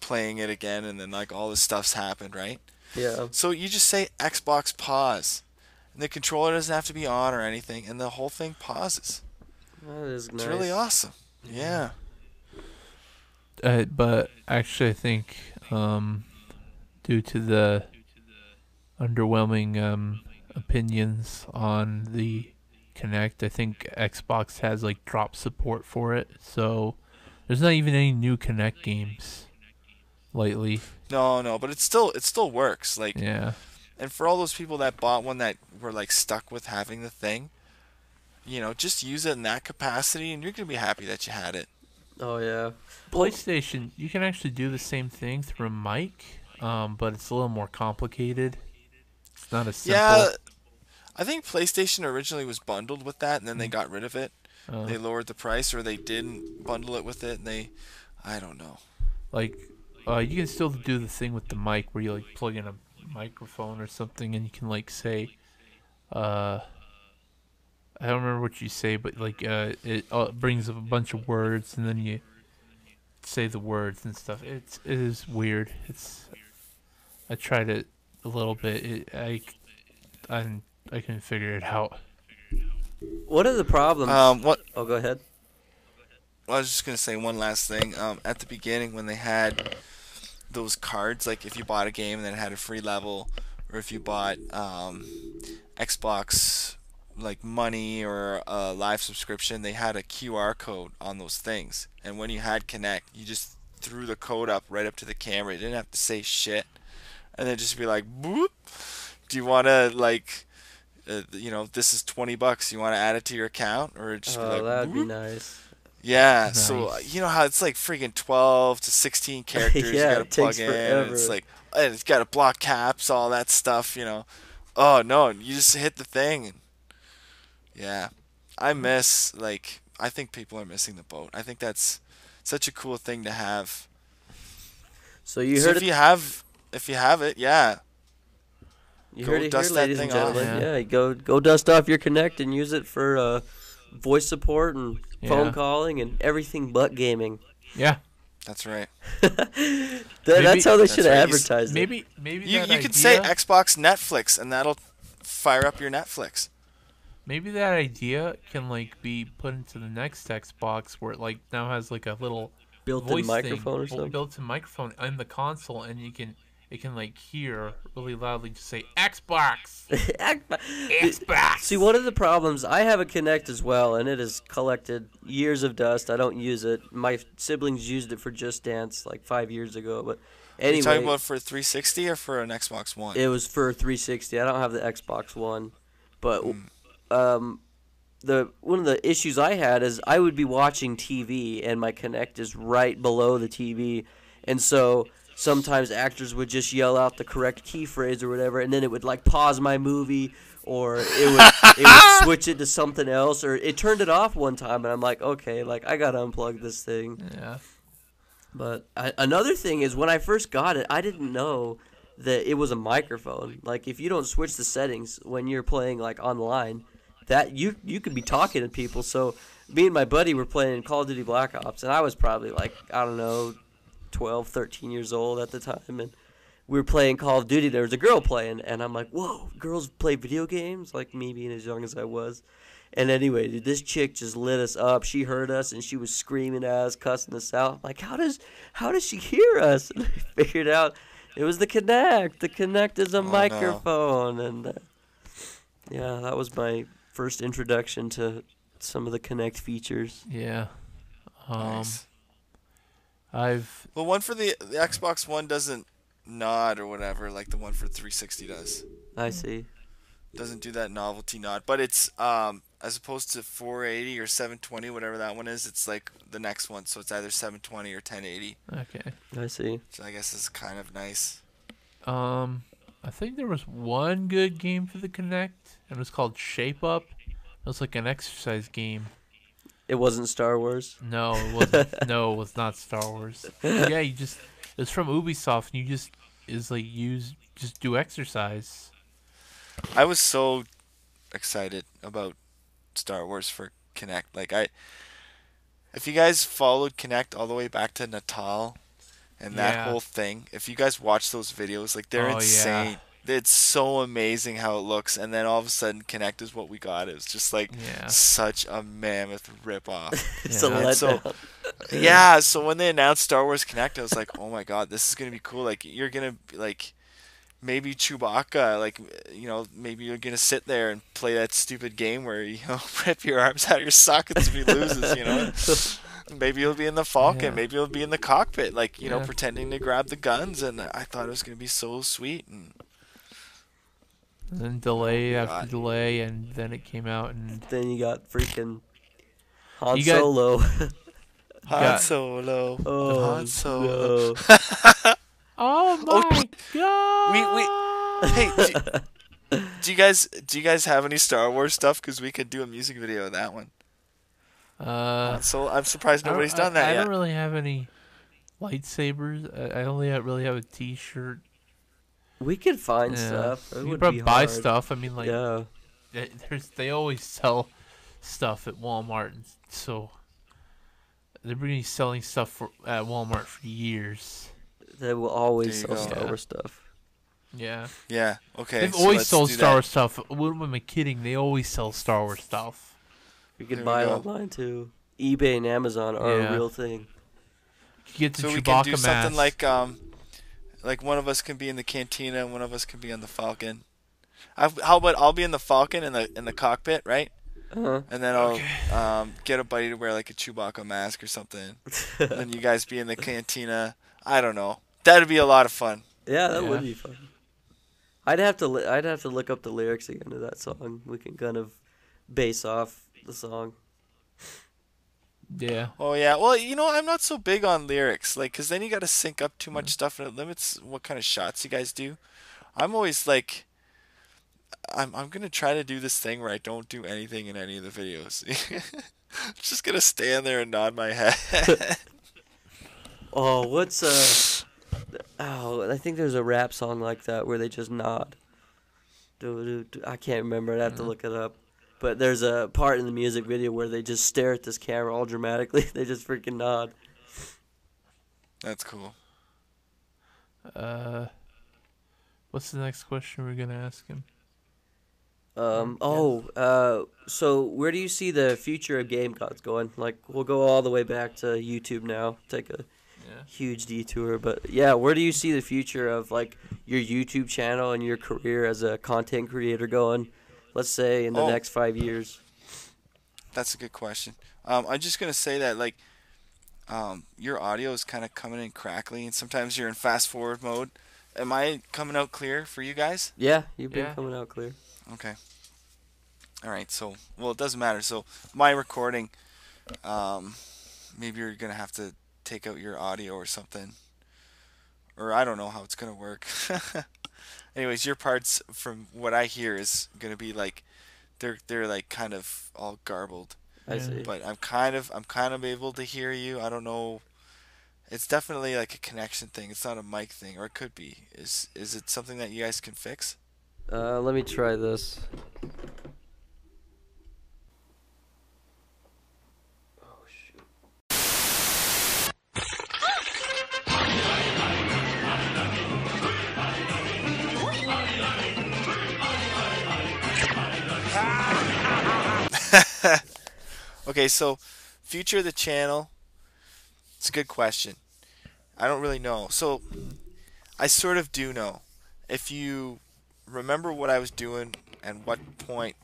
playing it again and then like all this stuff's happened, right? yeah. So you just say Xbox pause. And the controller doesn't have to be on or anything and the whole thing pauses. That is It's nice. really awesome. Yeah. Uh, but actually, I think um, due to the underwhelming um, opinions on the Kinect. I think Xbox has like drop support for it, so there's not even any new Kinect games lately. No, no, but it still it still works. Like, Yeah, and for all those people that bought one that were like stuck with having the thing, you know, just use it in that capacity, and you're gonna be happy that you had it. Oh yeah. PlayStation, you can actually do the same thing through a mic, um, but it's a little more complicated. It's not as simple. Yeah, I think PlayStation originally was bundled with that, and then they got rid of it. Uh, They lowered the price, or they didn't bundle it with it, and they, I don't know. like, uh, you can still do the thing with the mic where you like plug in a microphone or something, and you can like say, uh, I don't remember what you say, but like, uh, it uh, brings up a bunch of words, and then you say the words and stuff. It's it is weird. It's I tried it a little bit. It, I I I can figure it out. What are the problems? Um, what oh, go ahead. Well, I was just gonna say one last thing. Um, at the beginning, when they had those cards, like if you bought a game and then it had a free level, or if you bought um, Xbox like money or a live subscription, they had a QR code on those things. And when you had Kinect, you just threw the code up right up to the camera. You didn't have to say shit, and then just be like, "Boop." Do you want to like, uh, you know, this is twenty bucks. You want to add it to your account, or just be Oh, like, that'd be nice. Yeah, so uh, you know how it's like freaking 12 to 16 characters you Yeah, gotta it plug takes in. and It's like, and it's gotta block caps, all that stuff, you know. Oh no, you just hit the thing. And, yeah, I miss, like, I think people are missing the boat. I think that's such a cool thing to have. So you so heard if it. you have, if you have it, yeah. You go heard it dust that ladies and thing off. gentlemen. Yeah. Yeah. go go dust off your Kinect and use it for uh, voice support and phone Yeah. calling and everything but gaming. Yeah, That's right. That, Maybe- that's how they That's should right. have You it. maybe maybe You that you idea, could say Xbox Netflix, and that'll fire up your Netflix. maybe that idea can like be put into the next Xbox where it like now has like a little Built-in voice microphone or something. built-in microphone in the console, and you can it can like hear really loudly just say Xbox, Xbox. See, one of the problems I have a Kinect as well, and it has collected years of dust. I don't use it. My siblings used it for Just Dance like five years ago, but Are you talking about for 360 or for an Xbox One? it was for 360. I don't have the Xbox One, but um, the one of the issues I had is I would be watching TV and my Kinect is right below the TV, and so sometimes actors would just yell out the correct key phrase or whatever, and then it would like pause my movie or it would it would switch it to something else or it turned it off one time and I'm like okay like I gotta unplug this thing. yeah, But I, another thing is when I first got it, I didn't know that it was a microphone. Like if you don't switch the settings when you're playing like online, that you you could be talking to people. So me and my buddy were playing Call of Duty Black Ops, and I was probably like I don't know, 12, 13 years old at the time, and we were playing Call of Duty. There was a girl playing, and I'm like, whoa, girls play video games? Like me being as young as I was. And anyway, dude, this chick just lit us up. She heard us and she was screaming at us, cussing us out. I'm like, how does how does she hear us? And I figured out it was the Kinect. The Kinect is a no. microphone, and uh, yeah, that was my first introduction to some of the Kinect features. yeah. Um, Nice. I've Well, one for the, the Xbox One doesn't nod or whatever like the one for 360 does. I see. Doesn't do that novelty nod, but it's um as opposed to 480 or 720, whatever that one is. It's like the next one, so it's either 720 or 1080, okay. I see. So I guess it's kind of nice. Um, I think there was one good game for the Kinect, and it was called Shape Up. It was like an exercise game. It wasn't Star Wars. No, it wasn't. no, it was not Star Wars. Yeah, you just it's from Ubisoft, and you just is like use just do exercise. I was so excited about Star Wars for Kinect. Like I, if you guys followed Kinect all the way back to Natal, and that Yeah. whole thing, if you guys watch those videos, like they're Oh, yeah. Insane. It's so amazing how it looks, and then all of a sudden, Kinect is what we got. It was just like Yeah. such a mammoth ripoff. It's Yeah. a And so- yeah, so when they announced Star Wars Kinect, I was like, oh my god, this is gonna be cool. Like you're gonna be like, maybe Chewbacca, like you know, maybe you're gonna sit there and play that stupid game where you know rip your arms out of your sockets if he loses, you know. maybe you'll be in the Falcon, Yeah. maybe you'll be in the cockpit, like you know, pretending to grab the guns, and I thought it was gonna be so sweet. And And then delay Oh, after God. delay, and then it came out, and Then you got freaking Han You got- Solo. Han Yeah. Solo, oh, Han Solo. no. oh my god! We we Hey, do, do you guys do you guys have any Star Wars stuff? Because we could do a music video of that one. uh, So I'm surprised nobody's I- done that I yet. don't really have any lightsabers. I, I only really have a T-shirt. We could find Yeah. stuff. It you would could probably be buy hard. stuff. I mean, like, yeah. eh, there's they always sell stuff at Walmart, and so they've been selling stuff for at Walmart for years. They will always sell go. Star Yeah. Wars stuff. Yeah, Yeah. Okay. they've so always let's sold do Star that. Wars stuff. What am I kidding? They always sell Star Wars stuff. We can There buy it online too. eBay and Amazon are Yeah. a real thing. You get the So we Chewbacca can do something mask. like um, like one of us can be in the cantina, and one of us can be on the Falcon. i how about I'll be in the Falcon in the in the cockpit, right? Uh-huh. And then I'll um, get a buddy to wear like a Chewbacca mask or something. and then you guys be in the cantina. I don't know. That'd be a lot of fun. Yeah, that Yeah. would be fun. I'd have to li- I'd have to look up the lyrics again to that song. We can kind of base off the song. Yeah. Oh yeah. Well, you know, I'm not so big on lyrics, like, cause then you got to sync up too much stuff, and it limits what kind of shots you guys do. I'm always like, I'm I'm gonna try to do this thing where I don't do anything in any of the videos. I'm just gonna stand there and nod my head. Oh, what's uh Oh, I think there's a rap song like that where they just nod. I can't remember. I'd have to look it up. But there's a part in the music video where they just stare at this camera all dramatically. they just freaking nod. That's cool. Uh, what's the next question we're gonna ask him? Um, oh, uh, so where do you see the future of Game Gods going? Like, we'll go all the way back to YouTube now, take a Yeah. huge detour, but yeah, where do you see the future of like your YouTube channel and your career as a content creator going? Let's say in the Oh. next five years. That's a good question. Um, I'm just gonna say that like, um, your audio is kind of coming in crackly, and sometimes you're in fast forward mode. Am I coming out clear for you guys? Yeah, you've been Yeah. coming out clear. Okay. All right. So, well, it doesn't matter. So, my recording, um, maybe you're gonna have to take out your audio or something, or I don't know how it's gonna work. Anyways, your parts, from what I hear, is gonna be like, they're they're like kind of all garbled. I see. But I'm kind of I'm kind of able to hear you. I don't know. It's definitely like a connection thing. It's not a mic thing, or it could be. Is is it something that you guys can fix? Uh, let me try this. Okay, so future of the channel. It's a good question. I don't really know. So I sort of do know. If you remember what I was doing and what point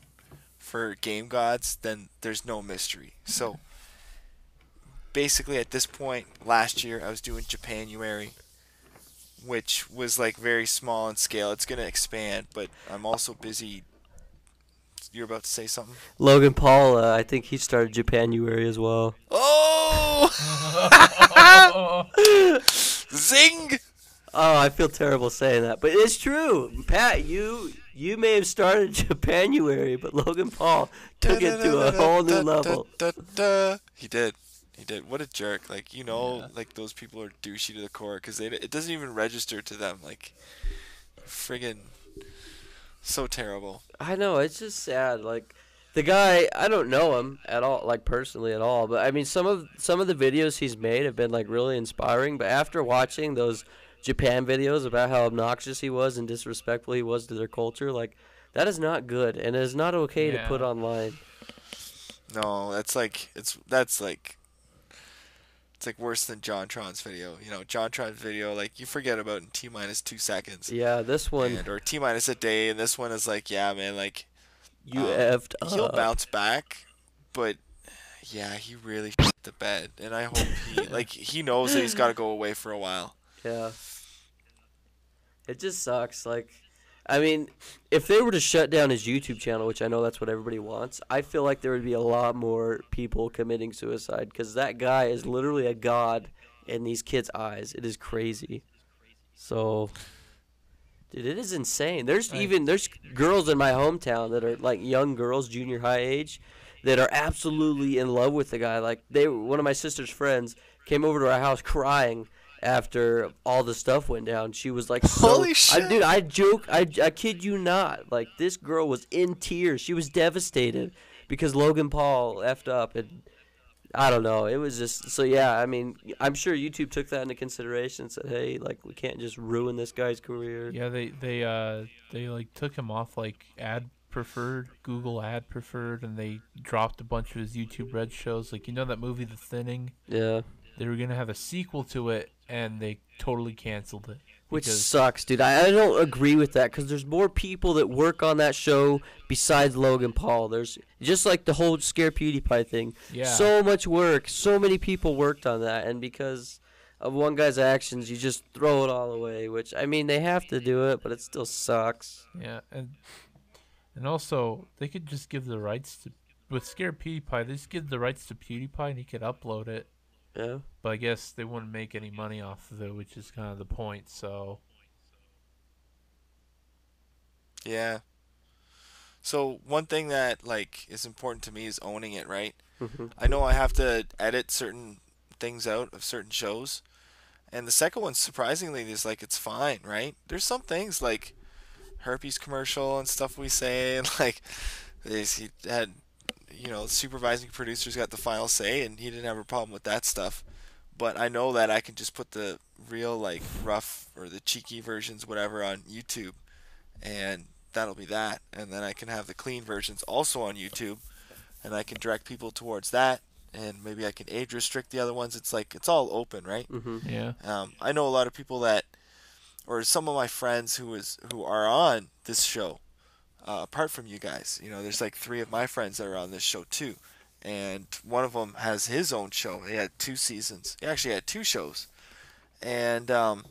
for Game Gods, then there's no mystery. So basically at this point last year I was doing Japanuary which was like very small in scale. It's going to expand, but I'm also busy you're about to say something? Logan Paul, uh, I think he started Japanuary as well. Oh! Zing! Oh, I feel terrible saying that, but it's true. Pat, you you may have started Japanuary, but Logan Paul took it to a whole new level. He did. He did. What a jerk! Like you know, like those people are douchey to the core because it doesn't even register to them. Like, friggin' so terrible. I know it's just sad. Like the guy, I don't know him at all, like personally at all. But I mean, some of some of the videos he's made have been like really inspiring. But after watching those Japan videos about how obnoxious he was and disrespectful he was to their culture, like that is not good and it is not okay to put online. No, that's like it's that's like It's like worse than John JonTron's video. You know, John JonTron's video like you forget about in t minus two seconds. Yeah, this one And, or t minus a day, and this one is like, yeah, man, like you um, effed he'll up. bounce back, but yeah, he really the bed, and I hope he like he knows that he's got to go away for a while. Yeah. It just sucks. Like, I mean, if they were to shut down his YouTube channel, which I know that's what everybody wants, I feel like there would be a lot more people committing suicide because that guy is literally a god in these kids' eyes. It is crazy. So, dude, it is insane. There's even there's girls in my hometown that are like young girls, junior high age, that are absolutely in love with the guy. Like they, one of my sister's friends came over to our house crying after all the stuff went down. She was like, so, Holy I, shit. dude, I joke, I, I kid you not. Like this girl was in tears. She was devastated because Logan Paul effed up and. I don't know. It was just so yeah. I mean, I'm sure YouTube took that into consideration and said, "Hey, like we can't just ruin this guy's career." Yeah, they they uh they like took him off like ad preferred, Google ad preferred, and they dropped a bunch of his YouTube Red shows. Like you know that movie The Thinning. Yeah. They were gonna have a sequel to it, and they totally canceled it. Which because- sucks, dude. I, I don't agree with that because there's more people that work on that show besides Logan Paul. There's just like the whole Scare PewDiePie thing. yeah, So much work. So many people worked on that, and because of one guy's actions, you just throw it all away. Which I mean, they have to do it, but it still sucks. yeah, and and also they could just give the rights to with Scare PewDiePie. They just give the rights to PewDiePie, and he could upload it. Yeah. But I guess they wouldn't make any money off of it, which is kind of the point. So Yeah. So one thing that like is important to me is owning it, right? Mhm. I know I have to edit certain things out of certain shows. And the second one surprisingly is like it's fine, right? There's some things like herpes commercial and stuff we say and like is he had you know, supervising producers got the final say and he didn't have a problem with that stuff. But I know that I can just put the real like rough or the cheeky versions whatever on YouTube and that'll be that and then I can have the clean versions also on YouTube and I can direct people towards that and maybe I can age restrict the other ones. It's like it's all open, right? Mhm. yeah, Um, I know a lot of people that, or some of my friends who is who are on this show, uh, apart from you guys. You know, there's like three of my friends that are on this show too, and one of them has his own show. He had two seasons. He actually had two shows, and um,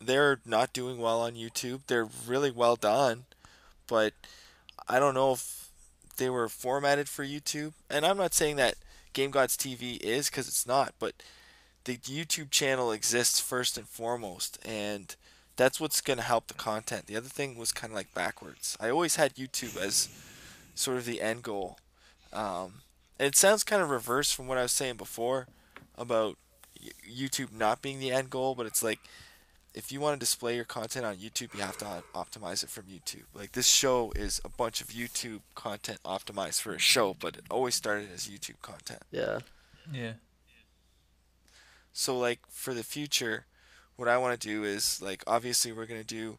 they're not doing well on YouTube. They're really well done, but I don't know if they were formatted for YouTube. And I'm not saying that Game Gods TV is because it's not, but the YouTube channel exists first and foremost, and that's what's going to help the content. The other thing was kind of like backwards. I always had YouTube as sort of the end goal. Um, and it sounds kind of reverse from what I was saying before about YouTube not being the end goal, but it's like if you want to display your content on YouTube, you have to optimize it from YouTube. Like this show is a bunch of YouTube content optimized for a show, but it always started as YouTube content. Yeah. yeah, So like for the future, what I want to do is like obviously we're gonna do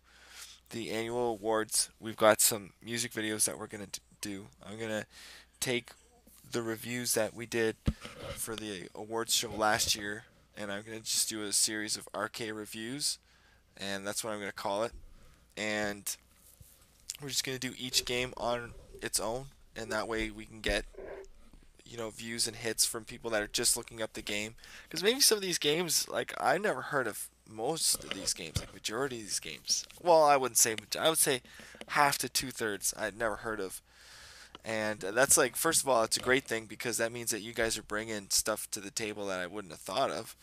the annual awards. We've got some music videos that we're gonna do. I'm gonna take the reviews that we did for the awards show last year, and I'm gonna just do a series of RK reviews, and that's what I'm gonna call it. And we're just gonna do each game on its own, and that way we can get you know views and hits from people that are just looking up the game because maybe some of these games like i never heard of most of these games like majority of these games. Well i wouldn't say i would say half to two-thirds i'd never heard of. And uh, that's like first of all it's a great thing because that means that you guys are bringing stuff to the table that i wouldn't have thought of.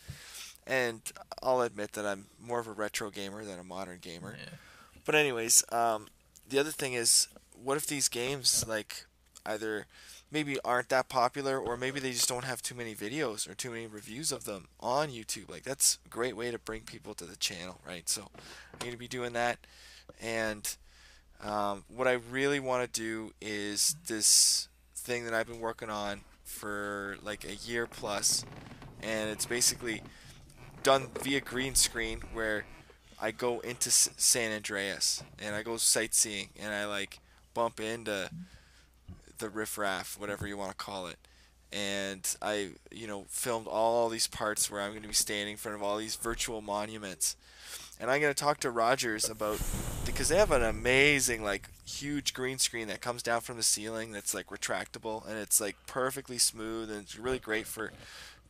And i'll admit that i'm more of a retro gamer than a modern gamer. Yeah. but anyways, um, the other thing is, what if these games like either maybe aren't that popular, or maybe they just don't have too many videos or too many reviews of them on YouTube? Like that's a great way to bring people to the channel, right? So I'm gonna be doing that, and um, what I really want to do is this thing that I've been working on for like a year plus, and it's basically done via green screen where I go into S- San Andreas and I go sightseeing and I like bump into the riffraff, whatever you want to call it, and I, you know, filmed all these parts where I'm going to be standing in front of all these virtual monuments. And I'm going to talk to Rogers about because they have an amazing like huge green screen that comes down from the ceiling that's like retractable and it's like perfectly smooth and it's really great for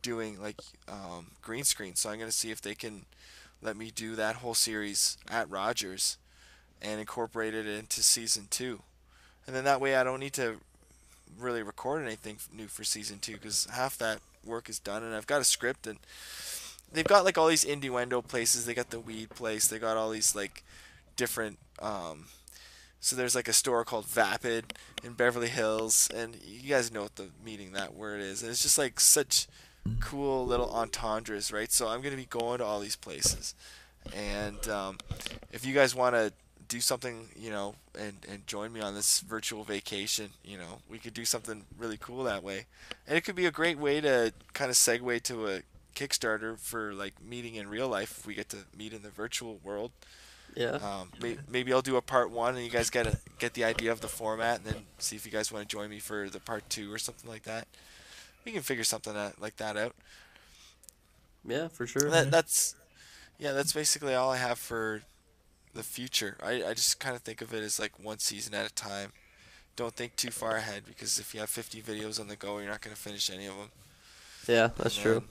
doing like um, green screen. So I'm going to see if they can let me do that whole series at Rogers and incorporate it into season 2. And then that way I don't need to really record anything new for season two because half that work is done, and I've got a script, and they've got like all these innuendo places. They got the weed place. They got all these like different. Um, so there's like a store called Vapid in Beverly Hills, and you guys know what the meaning that word is. And it's just like such cool little entendres, right? So I'm gonna be going to all these places, and um, if you guys want to do something, you know, and, and join me on this virtual vacation, you know, we could do something really cool that way. And it could be a great way to kind of segue to a Kickstarter for like meeting in real life if we get to meet in the virtual world. Yeah. Um, may, maybe I'll do a part one and you guys get a, get the idea of the format and then see if you guys want to join me for the part two or something like that. We can figure something out, like that out. Yeah, for sure. That, that's yeah, that's basically all I have for the future. I, I just kind of think of it as like one season at a time. Don't think too far ahead because if you have 50 videos on the go, you're not going to finish any of them. Yeah, that's And true.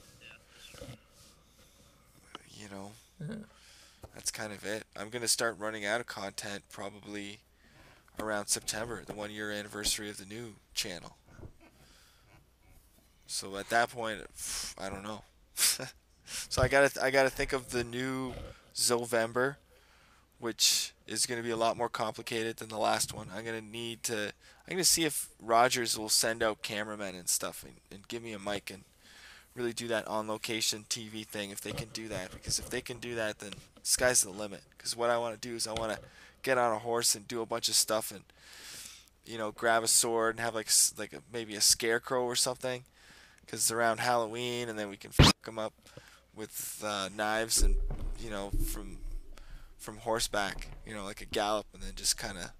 You know, that's kind of it. I'm going to start running out of content probably around September, the one year anniversary of the new channel. So at that point, I don't know. so I gotta I gotta think of the new Zovember, which is gonna be a lot more complicated than the last one. I'm gonna need to I'm gonna see if Rogers will send out cameramen and stuff and, and give me a mic and really do that on location TV thing if they can do that because if they can do that then sky's the limit because what I want to do is I want to get on a horse and do a bunch of stuff and you know grab a sword and have like like a, maybe a scarecrow or something because it's around Halloween and then we can fuck them up with uh, knives and you know from from horseback you know like a gallop and then just kind of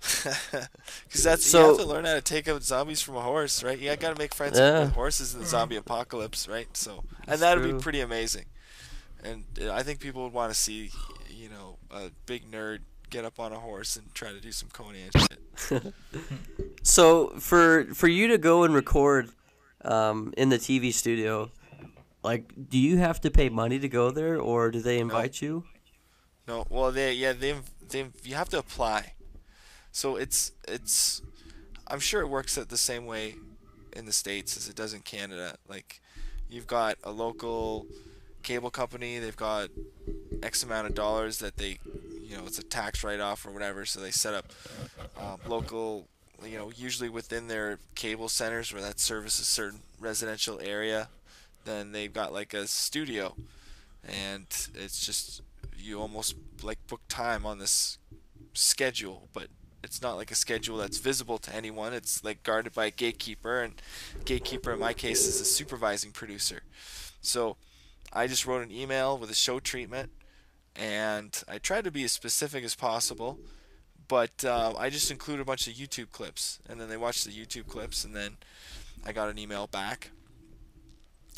because that's so, you have to learn how to take out zombies from a horse, right? You gotta make friends Yeah. with horses in the zombie apocalypse, right? So, That's and that'd true. be pretty amazing. And uh, I think people would want to see, you know, a big nerd get up on a horse and try to do some Conan shit. So for for you to go and record um, in the TV studio, like, do you have to pay money to go there, or do they invite you? No, well, they yeah they they you have to apply. So it's it's I'm sure it works at the same way in the states as it does in Canada. Like you've got a local cable company, they've got X amount of dollars that they you know it's a tax write off or whatever, so they set up um, local you know usually within their cable centers where that service a certain residential area, then they've got like a studio, and it's just you almost like book time on this schedule, but it's not like a schedule that's visible to anyone. It's like guarded by a gatekeeper, and gatekeeper in my case is a supervising producer. So I just wrote an email with a show treatment, and I tried to be as specific as possible. But uh, I just included a bunch of YouTube clips, and then they watched the YouTube clips, and then I got an email back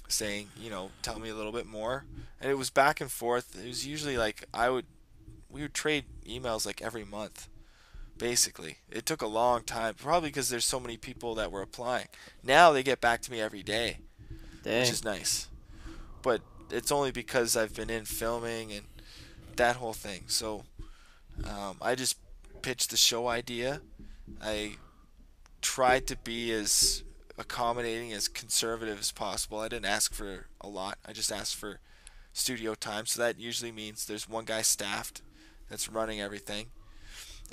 saying, you know, tell me a little bit more. And it was back and forth. It was usually like I would, we would trade emails like every month, basically. It took a long time, probably because there's so many people that were applying. Now they get back to me every day, Dang. which is nice. But it's only because I've been in filming and that whole thing. So um, I just pitched the show idea. I tried to be as accommodating, as conservative as possible. I didn't ask for a lot. I just asked for studio time. So that usually means there's one guy staffed that's running everything,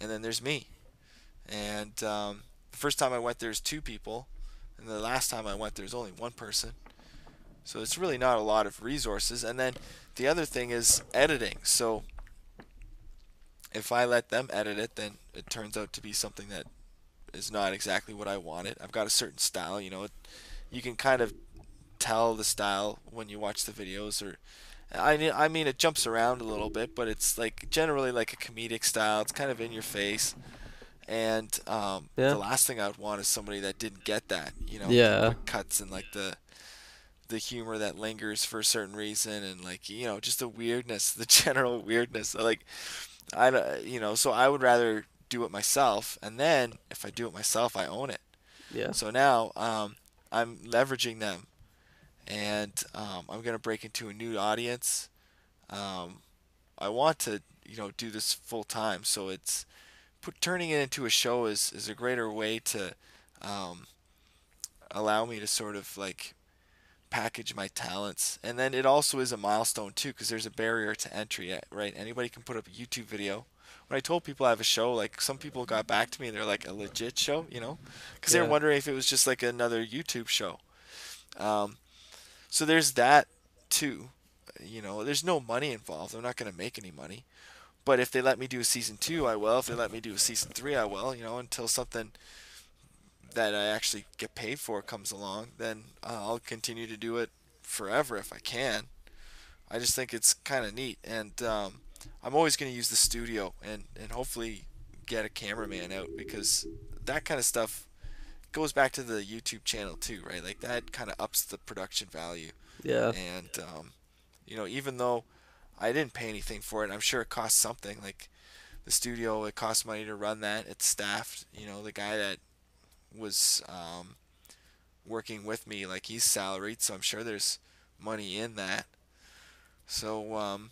and then there's me. And um, the first time I went, there's two people, and the last time I went, there's only one person. So it's really not a lot of resources. And then the other thing is editing. So if I let them edit it, then it turns out to be something that is not exactly what I wanted. I've got a certain style, you know. It, you can kind of tell the style when you watch the videos, or I mean, I mean, it jumps around a little bit, but it's like generally like a comedic style. It's kind of in your face, And um, Yeah. the last thing I'd want is somebody that didn't get that, you know, Yeah. cuts and like the the humor that lingers for a certain reason and like you know just the weirdness, the general weirdness. Like I you know, so I would rather do it myself, and then if I do it myself, I own it. Yeah. So now um, I'm leveraging them, and um, I'm gonna break into a new audience. Um, I want to, you know, do this full time. So it's put, turning it into a show is is a greater way to um, allow me to sort of like package my talents, and then it also is a milestone too, because there's a barrier to entry. Right, anybody can put up a YouTube video. When I told people I have a show, like some people got back to me and they're like a legit show, you know, because they were wondering if it was just like another YouTube show. Um, so there's that too. You know, there's no money involved. I'm not going to make any money. But if they let me do a season two, I will. If they let me do a season three, I will. You know, until something that I actually get paid for comes along, then uh, I'll continue to do it forever if I can. I just think it's kind of neat, and um, I'm always going to use the studio and and hopefully get a cameraman out because that kind of stuff goes back to the YouTube channel too, right? Like that kind of ups the production value. Yeah. And um, you know, even though I didn't pay anything for it, I'm sure it costs something. Like the studio, it costs money to run that. It's staffed. You know, the guy that was um, working with me, like he's salaried, so I'm sure there's money in that. So um,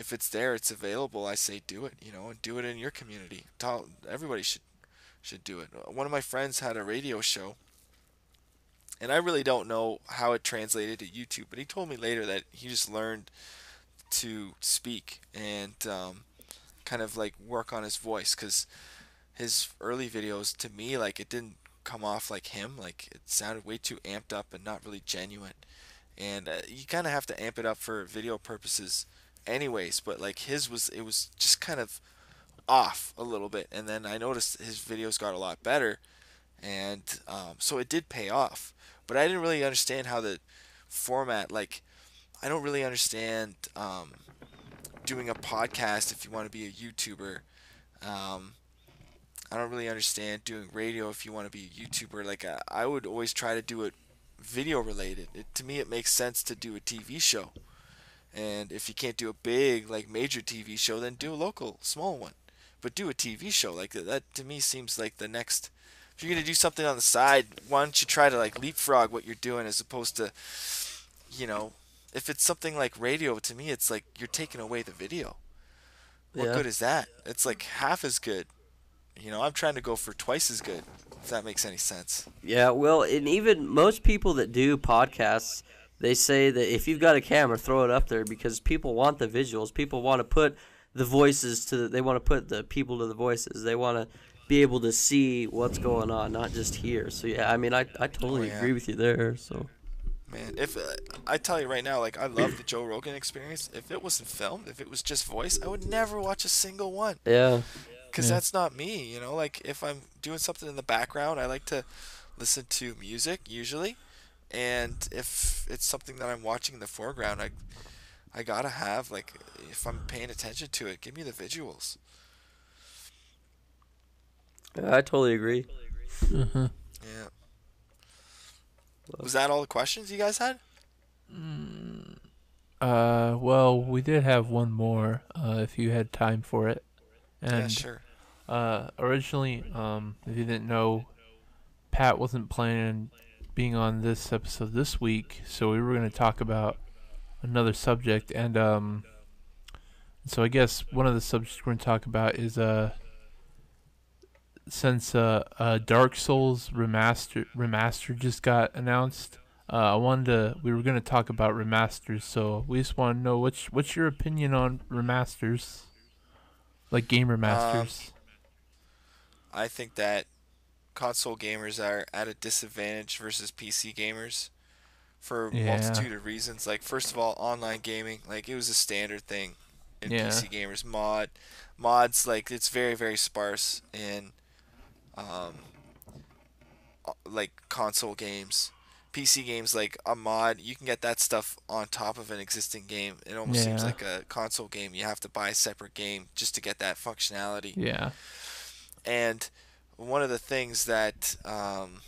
if it's there, it's available. I say do it. You know, and do it in your community. Tell everybody should should do it. One of my friends had a radio show and I really don't know how it translated to YouTube, but he told me later that he just learned to speak and um, kind of like work on his voice because his early videos to me like it didn't come off like him like it sounded way too amped up and not really genuine and uh, you kind of have to amp it up for video purposes anyways but like his was it was just kind of off a little bit and then i noticed his videos got a lot better and um, so it did pay off. But i didn't really understand how the format like i don't really understand um, doing a podcast if you want to be a youtuber. Um, i don't really understand doing radio if you want to be a youtuber. Like I, I would always try to do it video related. It, to me it makes sense to do a tv show and if you can't do a big like major tv show then do a local small one but do a tv show like that, that to me seems like the next if you're gonna do something on the side, why don't you try to like leapfrog what you're doing as opposed to, you know, if it's something like radio, to me it's like you're taking away the video. What Yeah. good is that? It's like half as good. You know, I'm trying to go for twice as good. If that makes any sense. Yeah, well, and even most people that do podcasts, they say that if you've got a camera, throw it up there because people want the visuals. People want to put the voices to. The, they want to put the people to the voices. They want to be able to see what's going on, not just hear. So yeah, I mean, I I totally yeah. agree with you there. So Man, if uh, I tell you right now, like I love the Joe Rogan experience. If it wasn't filmed, if it was just voice, I would never watch a single one. yeah, because Yeah. that's not me you know like if i'm doing something in the background i like to listen to music usually and if it's something that i'm watching in the foreground i i gotta have like if i'm paying attention to it give me the visuals Yeah, I totally agree. Uh-huh. yeah was that all the questions you guys had Uh, well, we did have one more. Uh, if you had time for it, and yeah sure uh, originally, um, if you didn't know, Pat wasn't planning on being on this episode this week, so we were going to talk about another subject, and um, so I guess one of the subjects we're going to talk about is uh, since uh, uh, Dark Souls remaster remaster just got announced. Uh, I wanted to. We were going to talk about remasters, so we just want to know what's what's your opinion on remasters, like game remasters. i think that console gamers are at a disadvantage versus pc gamers for a Yeah. multitude of reasons. Like first of all online gaming like it was a standard thing in Yeah. PC gamers. Mod mods like it's very very sparse in um uh, like console games. PC games like a mod you can get that stuff on top of an existing game. It almost seems like a console game. You have to buy a separate game just to get that functionality. Yeah. and one of the things that um,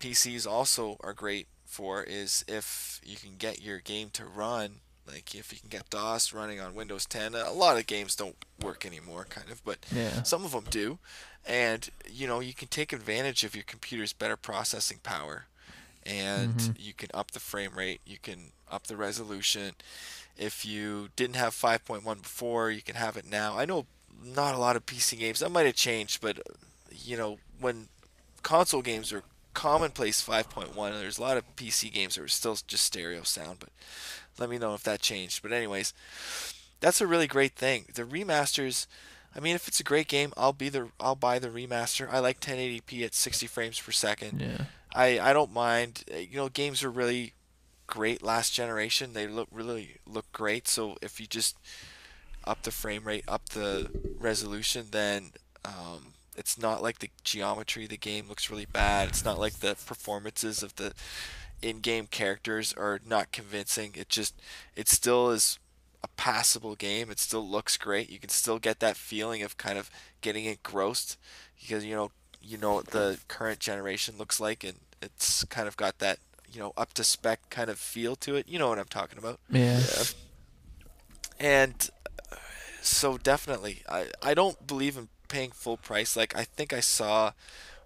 PCs also are great for is if you can get your game to run. Like if you can get DOS running on Windows 10, a lot of games don't work anymore, kind of, but Yeah. some of them do. And you know you can take advantage of your computer's better processing power, and Mhm. you can up the frame rate, you can up the resolution. If you didn't have 5.1 before, you can have it now. I know not a lot of PC games that might have changed, but you know when console games are commonplace 5.1 there's a lot of PC games that are still just stereo sound but let me know if that changed. But anyways that's a really great thing. The remasters I mean if it's a great game I'll be the I'll buy the remaster. I like 1080p at 60 frames per second. Yeah. I I don't mind. Uh, you know games are really great last generation. They look really look great. So if you just up the frame rate up the resolution then um, it's not like the geometry of the game looks really bad. It's not like the performances of the in-game characters are not convincing. It just it still is a passable game. It still looks great. You can still get that feeling of kind of getting engrossed because you know you know what the current generation looks like and it's kind of got that you know up to spec kind of feel to it. You know what i'm talking about. Yeah. and uh, so definitely I, I don't believe in paying full price like i think i saw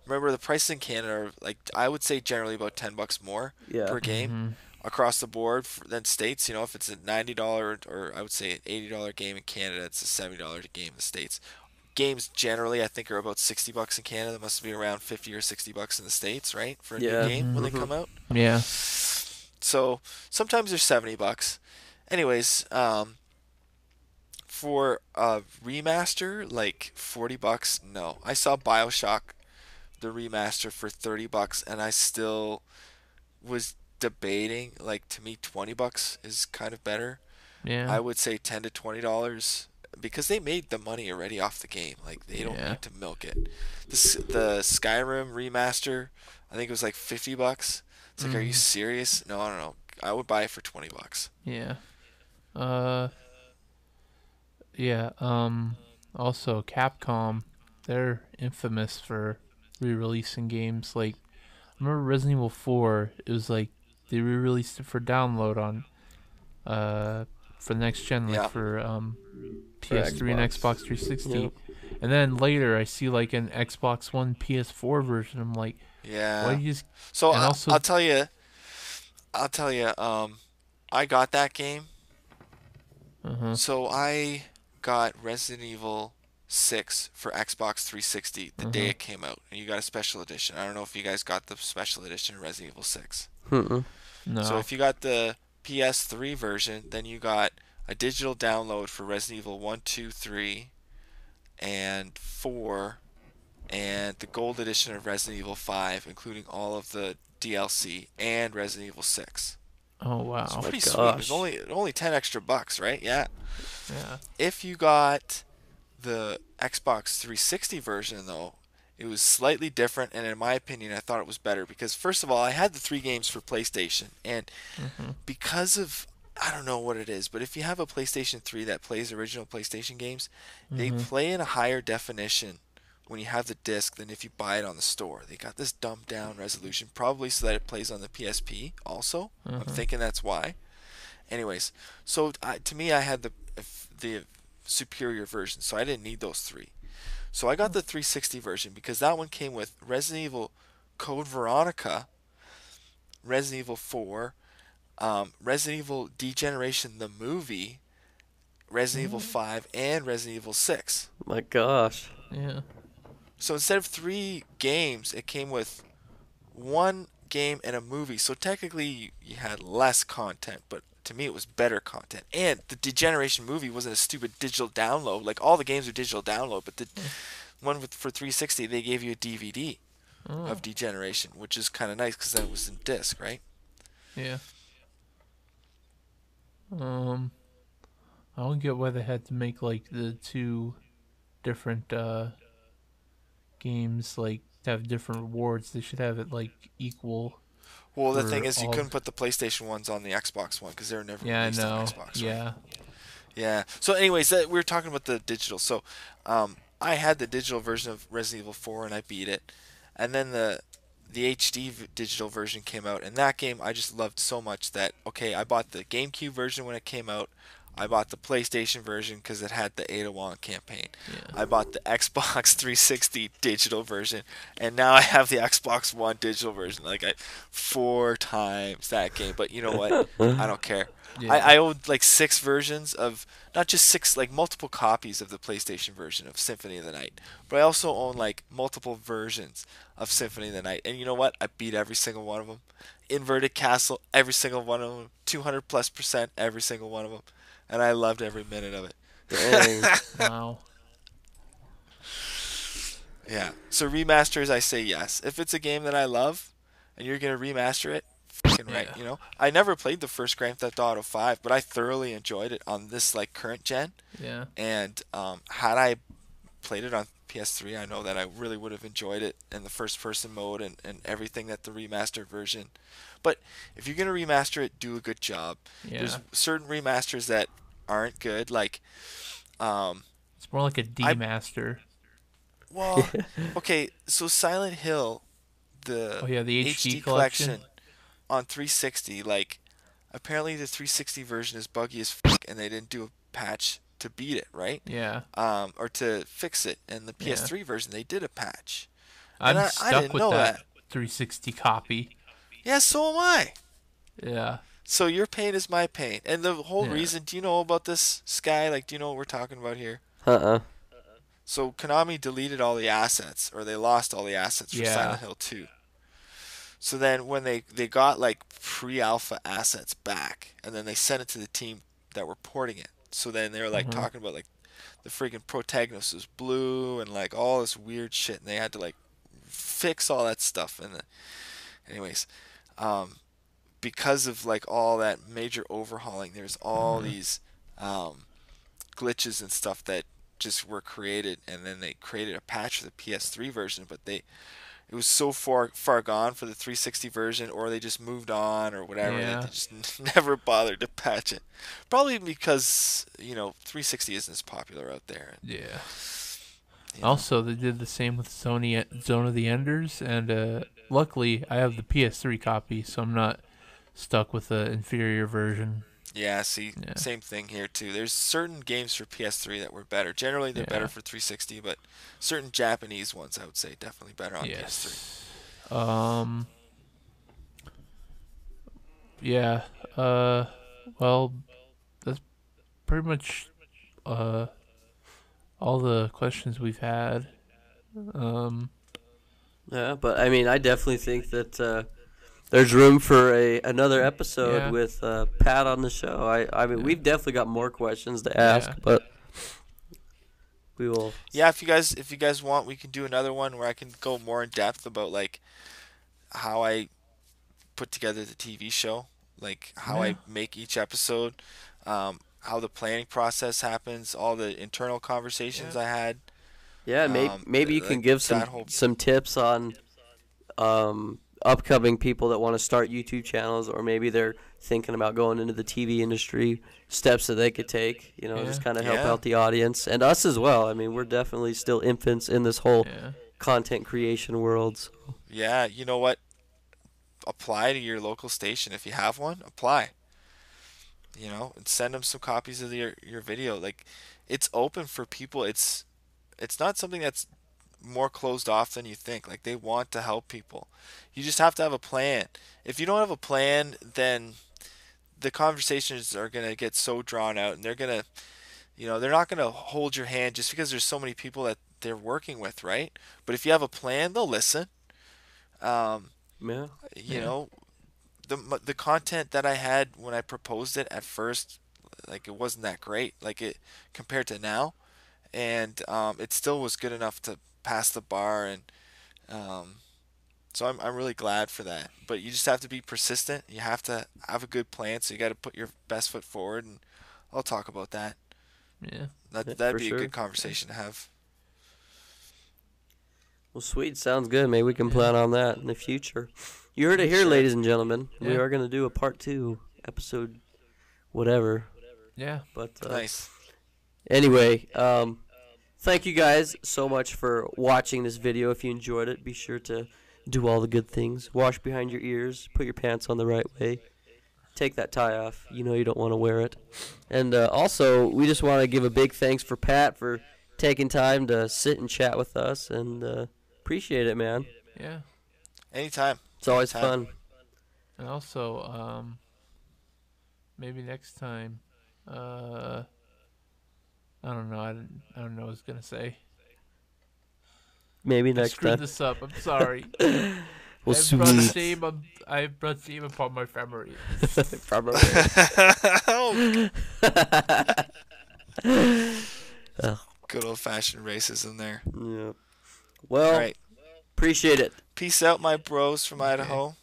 remember the prices in canada are like i would say generally about 10 bucks more Yeah. per game Mhm. across the board for, than states you know if it's a $90 or i would say an $80 game in canada it's a $70 game in the states games generally i think are about 60 bucks in canada that must be around 50 or 60 bucks in the states right for a Yeah. new game when they Mhm. come out Yeah. so sometimes they're 70 bucks. Anyways, um, for a remaster, like 40 bucks, no. I saw Bioshock, the remaster, for 30 bucks, and I still was debating. Like, to me, 20 bucks is kind of better. Yeah. I would say 10 to 20 dollars because they made the money already off the game. Like, they don't Yeah. need to milk it. The, the Skyrim remaster, I think it was like 50 bucks. It's like, are you Mhm. serious? No, I don't know. I would buy it for 20 bucks. Yeah. Uh. Yeah. Um. Also, Capcom, they're infamous for re-releasing games. Like, I remember Resident Evil 4. It was like they re-released it for download on, uh, for the next gen, like Yeah. for um, PS3 and Xbox. Xbox 360. Yep. And then later, I see like an Xbox One PS4 version. I'm like, Yeah. why you just? so I, also- I'll tell you, I'll tell you. Um, I got that game. Uh-huh. So I got Resident Evil 6 for Xbox 360 the day Mhm. it came out, and you got a special edition. I don't know if you guys got the special edition of Resident Evil 6. Mm-mm. No. So if you got the PS3 version, then you got a digital download for Resident Evil 1, 2, 3, and 4, and the gold edition of Resident Evil 5, including all of the DLC and Resident Evil 6. Oh wow. It's my pretty sweet. gosh. It's only only 10 extra bucks, right? Yeah. Yeah. If you got the Xbox 360 version though, it was slightly different and in my opinion I thought it was better because first of all, I had the 3 games for PlayStation and Mhm. because of I don't know what it is, but if you have a PlayStation 3 that plays original PlayStation games, they Mhm. play in a higher definition when you have the disc than if you buy it on the store. They got this dumbed down resolution, probably so that it plays on the PSP also. I'm Mhm. thinking that's why. Anyways, so I, to me, I had the the superior version, so I didn't need those three. So I got the 360 version because that one came with Resident Evil Code Veronica, Resident Evil 4, um, Resident Evil Degeneration the movie, Resident Evil 5, and Resident Evil 6. My gosh. Yeah. So instead of three games, it came with one game and a movie. So technically, you, had less content, but to me, it was better content. And the Degeneration movie wasn't a stupid digital download. Like all the games are digital download, but the one with for 360, they gave you a DVD Oh, of Degeneration, which is kind of nice because that was in disc, right? yeah. Um, I don't get why they had to make like the two different uh games like to have different rewards. They should have it like equal. Well, the thing is, you couldn't put the PlayStation ones on the Xbox one because they were never Yeah, released on Xbox. right? Yeah. Yeah. So, anyways, that, we were talking about the digital. So, um, I had the digital version of Resident Evil 4 and I beat it, and then the the HD v- digital version came out, and that game I just loved so much that okay, I bought the GameCube version when it came out. I bought the PlayStation version because it had the Ada Wong campaign. Yeah. I bought the Xbox 360 digital version, and now I have the Xbox One digital version. Like I, four times that game. But you know what? I don't care. Yeah. I, I owned like six versions of not just six, like multiple copies of the PlayStation version of Symphony of the Night. But I also own like multiple versions of Symphony of the Night. And you know what? I beat every single one of them. Inverted Castle, every single one of them. 200 plus percent, every single one of them. And I loved every minute of it. Dang. wow. Yeah. So remasters, I say yes. If it's a game that I love, and you're gonna remaster it, fucking right. Yeah. You know, I never played the first Grand Theft Auto 5, but I thoroughly enjoyed it on this like current gen. Yeah. And um, had I played it on PS3, I know that I really would have enjoyed it in the first person mode and, and everything that the remastered version. But if you're gonna remaster it, do a good job. Yeah. There's certain remasters that aren't good, like um, It's more like a I- demaster. Well, okay, so Silent Hill, the Oh, yeah, the HD, HD collection. collection. on 360, like apparently the 360 version is buggy as fuck, and they didn't do a patch to beat it, right? Yeah. Um, or to fix it. And the PS3 version, they did a patch. I'm I- I stuck didn't with know that, that. 360 copy. Yeah, so am I. Yeah. So your pain is my pain, and the whole Yeah. reason. Do you know about this, Sky? Like, do you know what we're talking about here? Uh-uh. So Konami deleted all the assets, or they lost all the assets for Yeah. Silent Hill 2. So then when they, they got like pre-alpha assets back, and then they sent it to the team that were porting it. So then they were like Mhm. talking about like the freaking protagonist was blue and like all this weird shit, and they had to like fix all that stuff. And the, anyways, um, because of like all that major overhauling, there's all Mhm. these um, glitches and stuff that just were created, and then they created a patch for the PS3 version, but they it was so far far gone for the 360 version, or they just moved on, or whatever. Yeah. They just never bothered to patch it. Probably because you know 360 isn't as popular out there. Yeah. you know. Also, they did the same with Sony Zone of the Enders, and uh, luckily I have the PS3 copy, so I'm not stuck with the inferior version. Yeah, see, Yeah. same thing here too. There's certain games for PS3 that were better. Generally, they're Yeah. better for 360, but certain Japanese ones, I would say, definitely better on PS3. yes. Um. Yeah. Uh. Well, that's pretty much uh all the questions we've had. Um. Yeah, but I mean, I definitely think that uh, there's room for a another episode Yeah. with uh, Pat on the show. I I mean, Yeah. we've definitely got more questions to ask, Yeah. but we will. Yeah, if you guys if you guys want, we can do another one where I can go more in depth about like how I put together the TV show, like how Yeah. I make each episode, um, how the planning process happens, all the internal conversations I had. Yeah, maybe Um, maybe you like can give some whole- some tips on um, upcoming people that want to start YouTube channels, or maybe they're thinking about going into the TV industry. Steps that they could take, you know, just kind of help Yeah. out the audience and us as well. I mean, we're definitely still infants in this whole Yeah. content creation world. So. Yeah, you know what? Apply to your local station if you have one. Apply. You know, and send them some copies of your your video. Like, it's open for people. It's it's not something that's more closed off than you think. Like they want to help people. You just have to have a plan. If you don't have a plan, then the conversations are gonna get so drawn out, and they're gonna, you know, they're not gonna hold your hand just because there's so many people that they're working with, right? But if you have a plan, they'll listen. Um, Yeah. you Yeah. know the the content that I had when I proposed it at first like it wasn't that great like it compared to now and um, it still was good enough to pass the bar and um, so I'm, I'm really glad for that but you just have to be persistent you have to have a good plan so you got to put your best foot forward and I'll talk about that Yeah. that that'd be sure. a good conversation to have Well, sweet. Sounds good. Maybe we can Yeah. plan on that in the future. You heard it here, Sure. ladies and gentlemen. We are going to do a part two episode, whatever. Yeah. But uh, nice anyway, um, thank you guys so much for watching this video. If you enjoyed it, be sure to do all the good things. Wash behind your ears. Put your pants on the right way. Take that tie off. You know you don't want to wear it. And uh, also, we just want to give a big thanks for Pat for taking time to sit and chat with us, and uh, appreciate it, man. Yeah. Anytime. It's always Time. fun. And also, um, maybe next time, uh, I don't know. I don't, I don't know what I was gonna say. Maybe I next screwed time. this up. I'm sorry. We'll I see. brought shame. On, I brought shame upon my family. Probably. Good old fashioned racism there. yeah. Well, All right. appreciate it. Peace out, my bros from Idaho.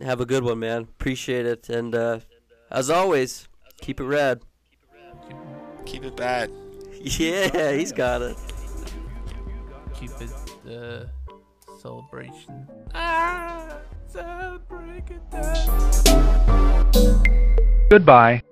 Have a good one, man. Appreciate it. And uh, as always, keep it rad. Keep it bad. Yeah, he's got it. Keep it uh, celebration. Ah, celebrate good. Goodbye.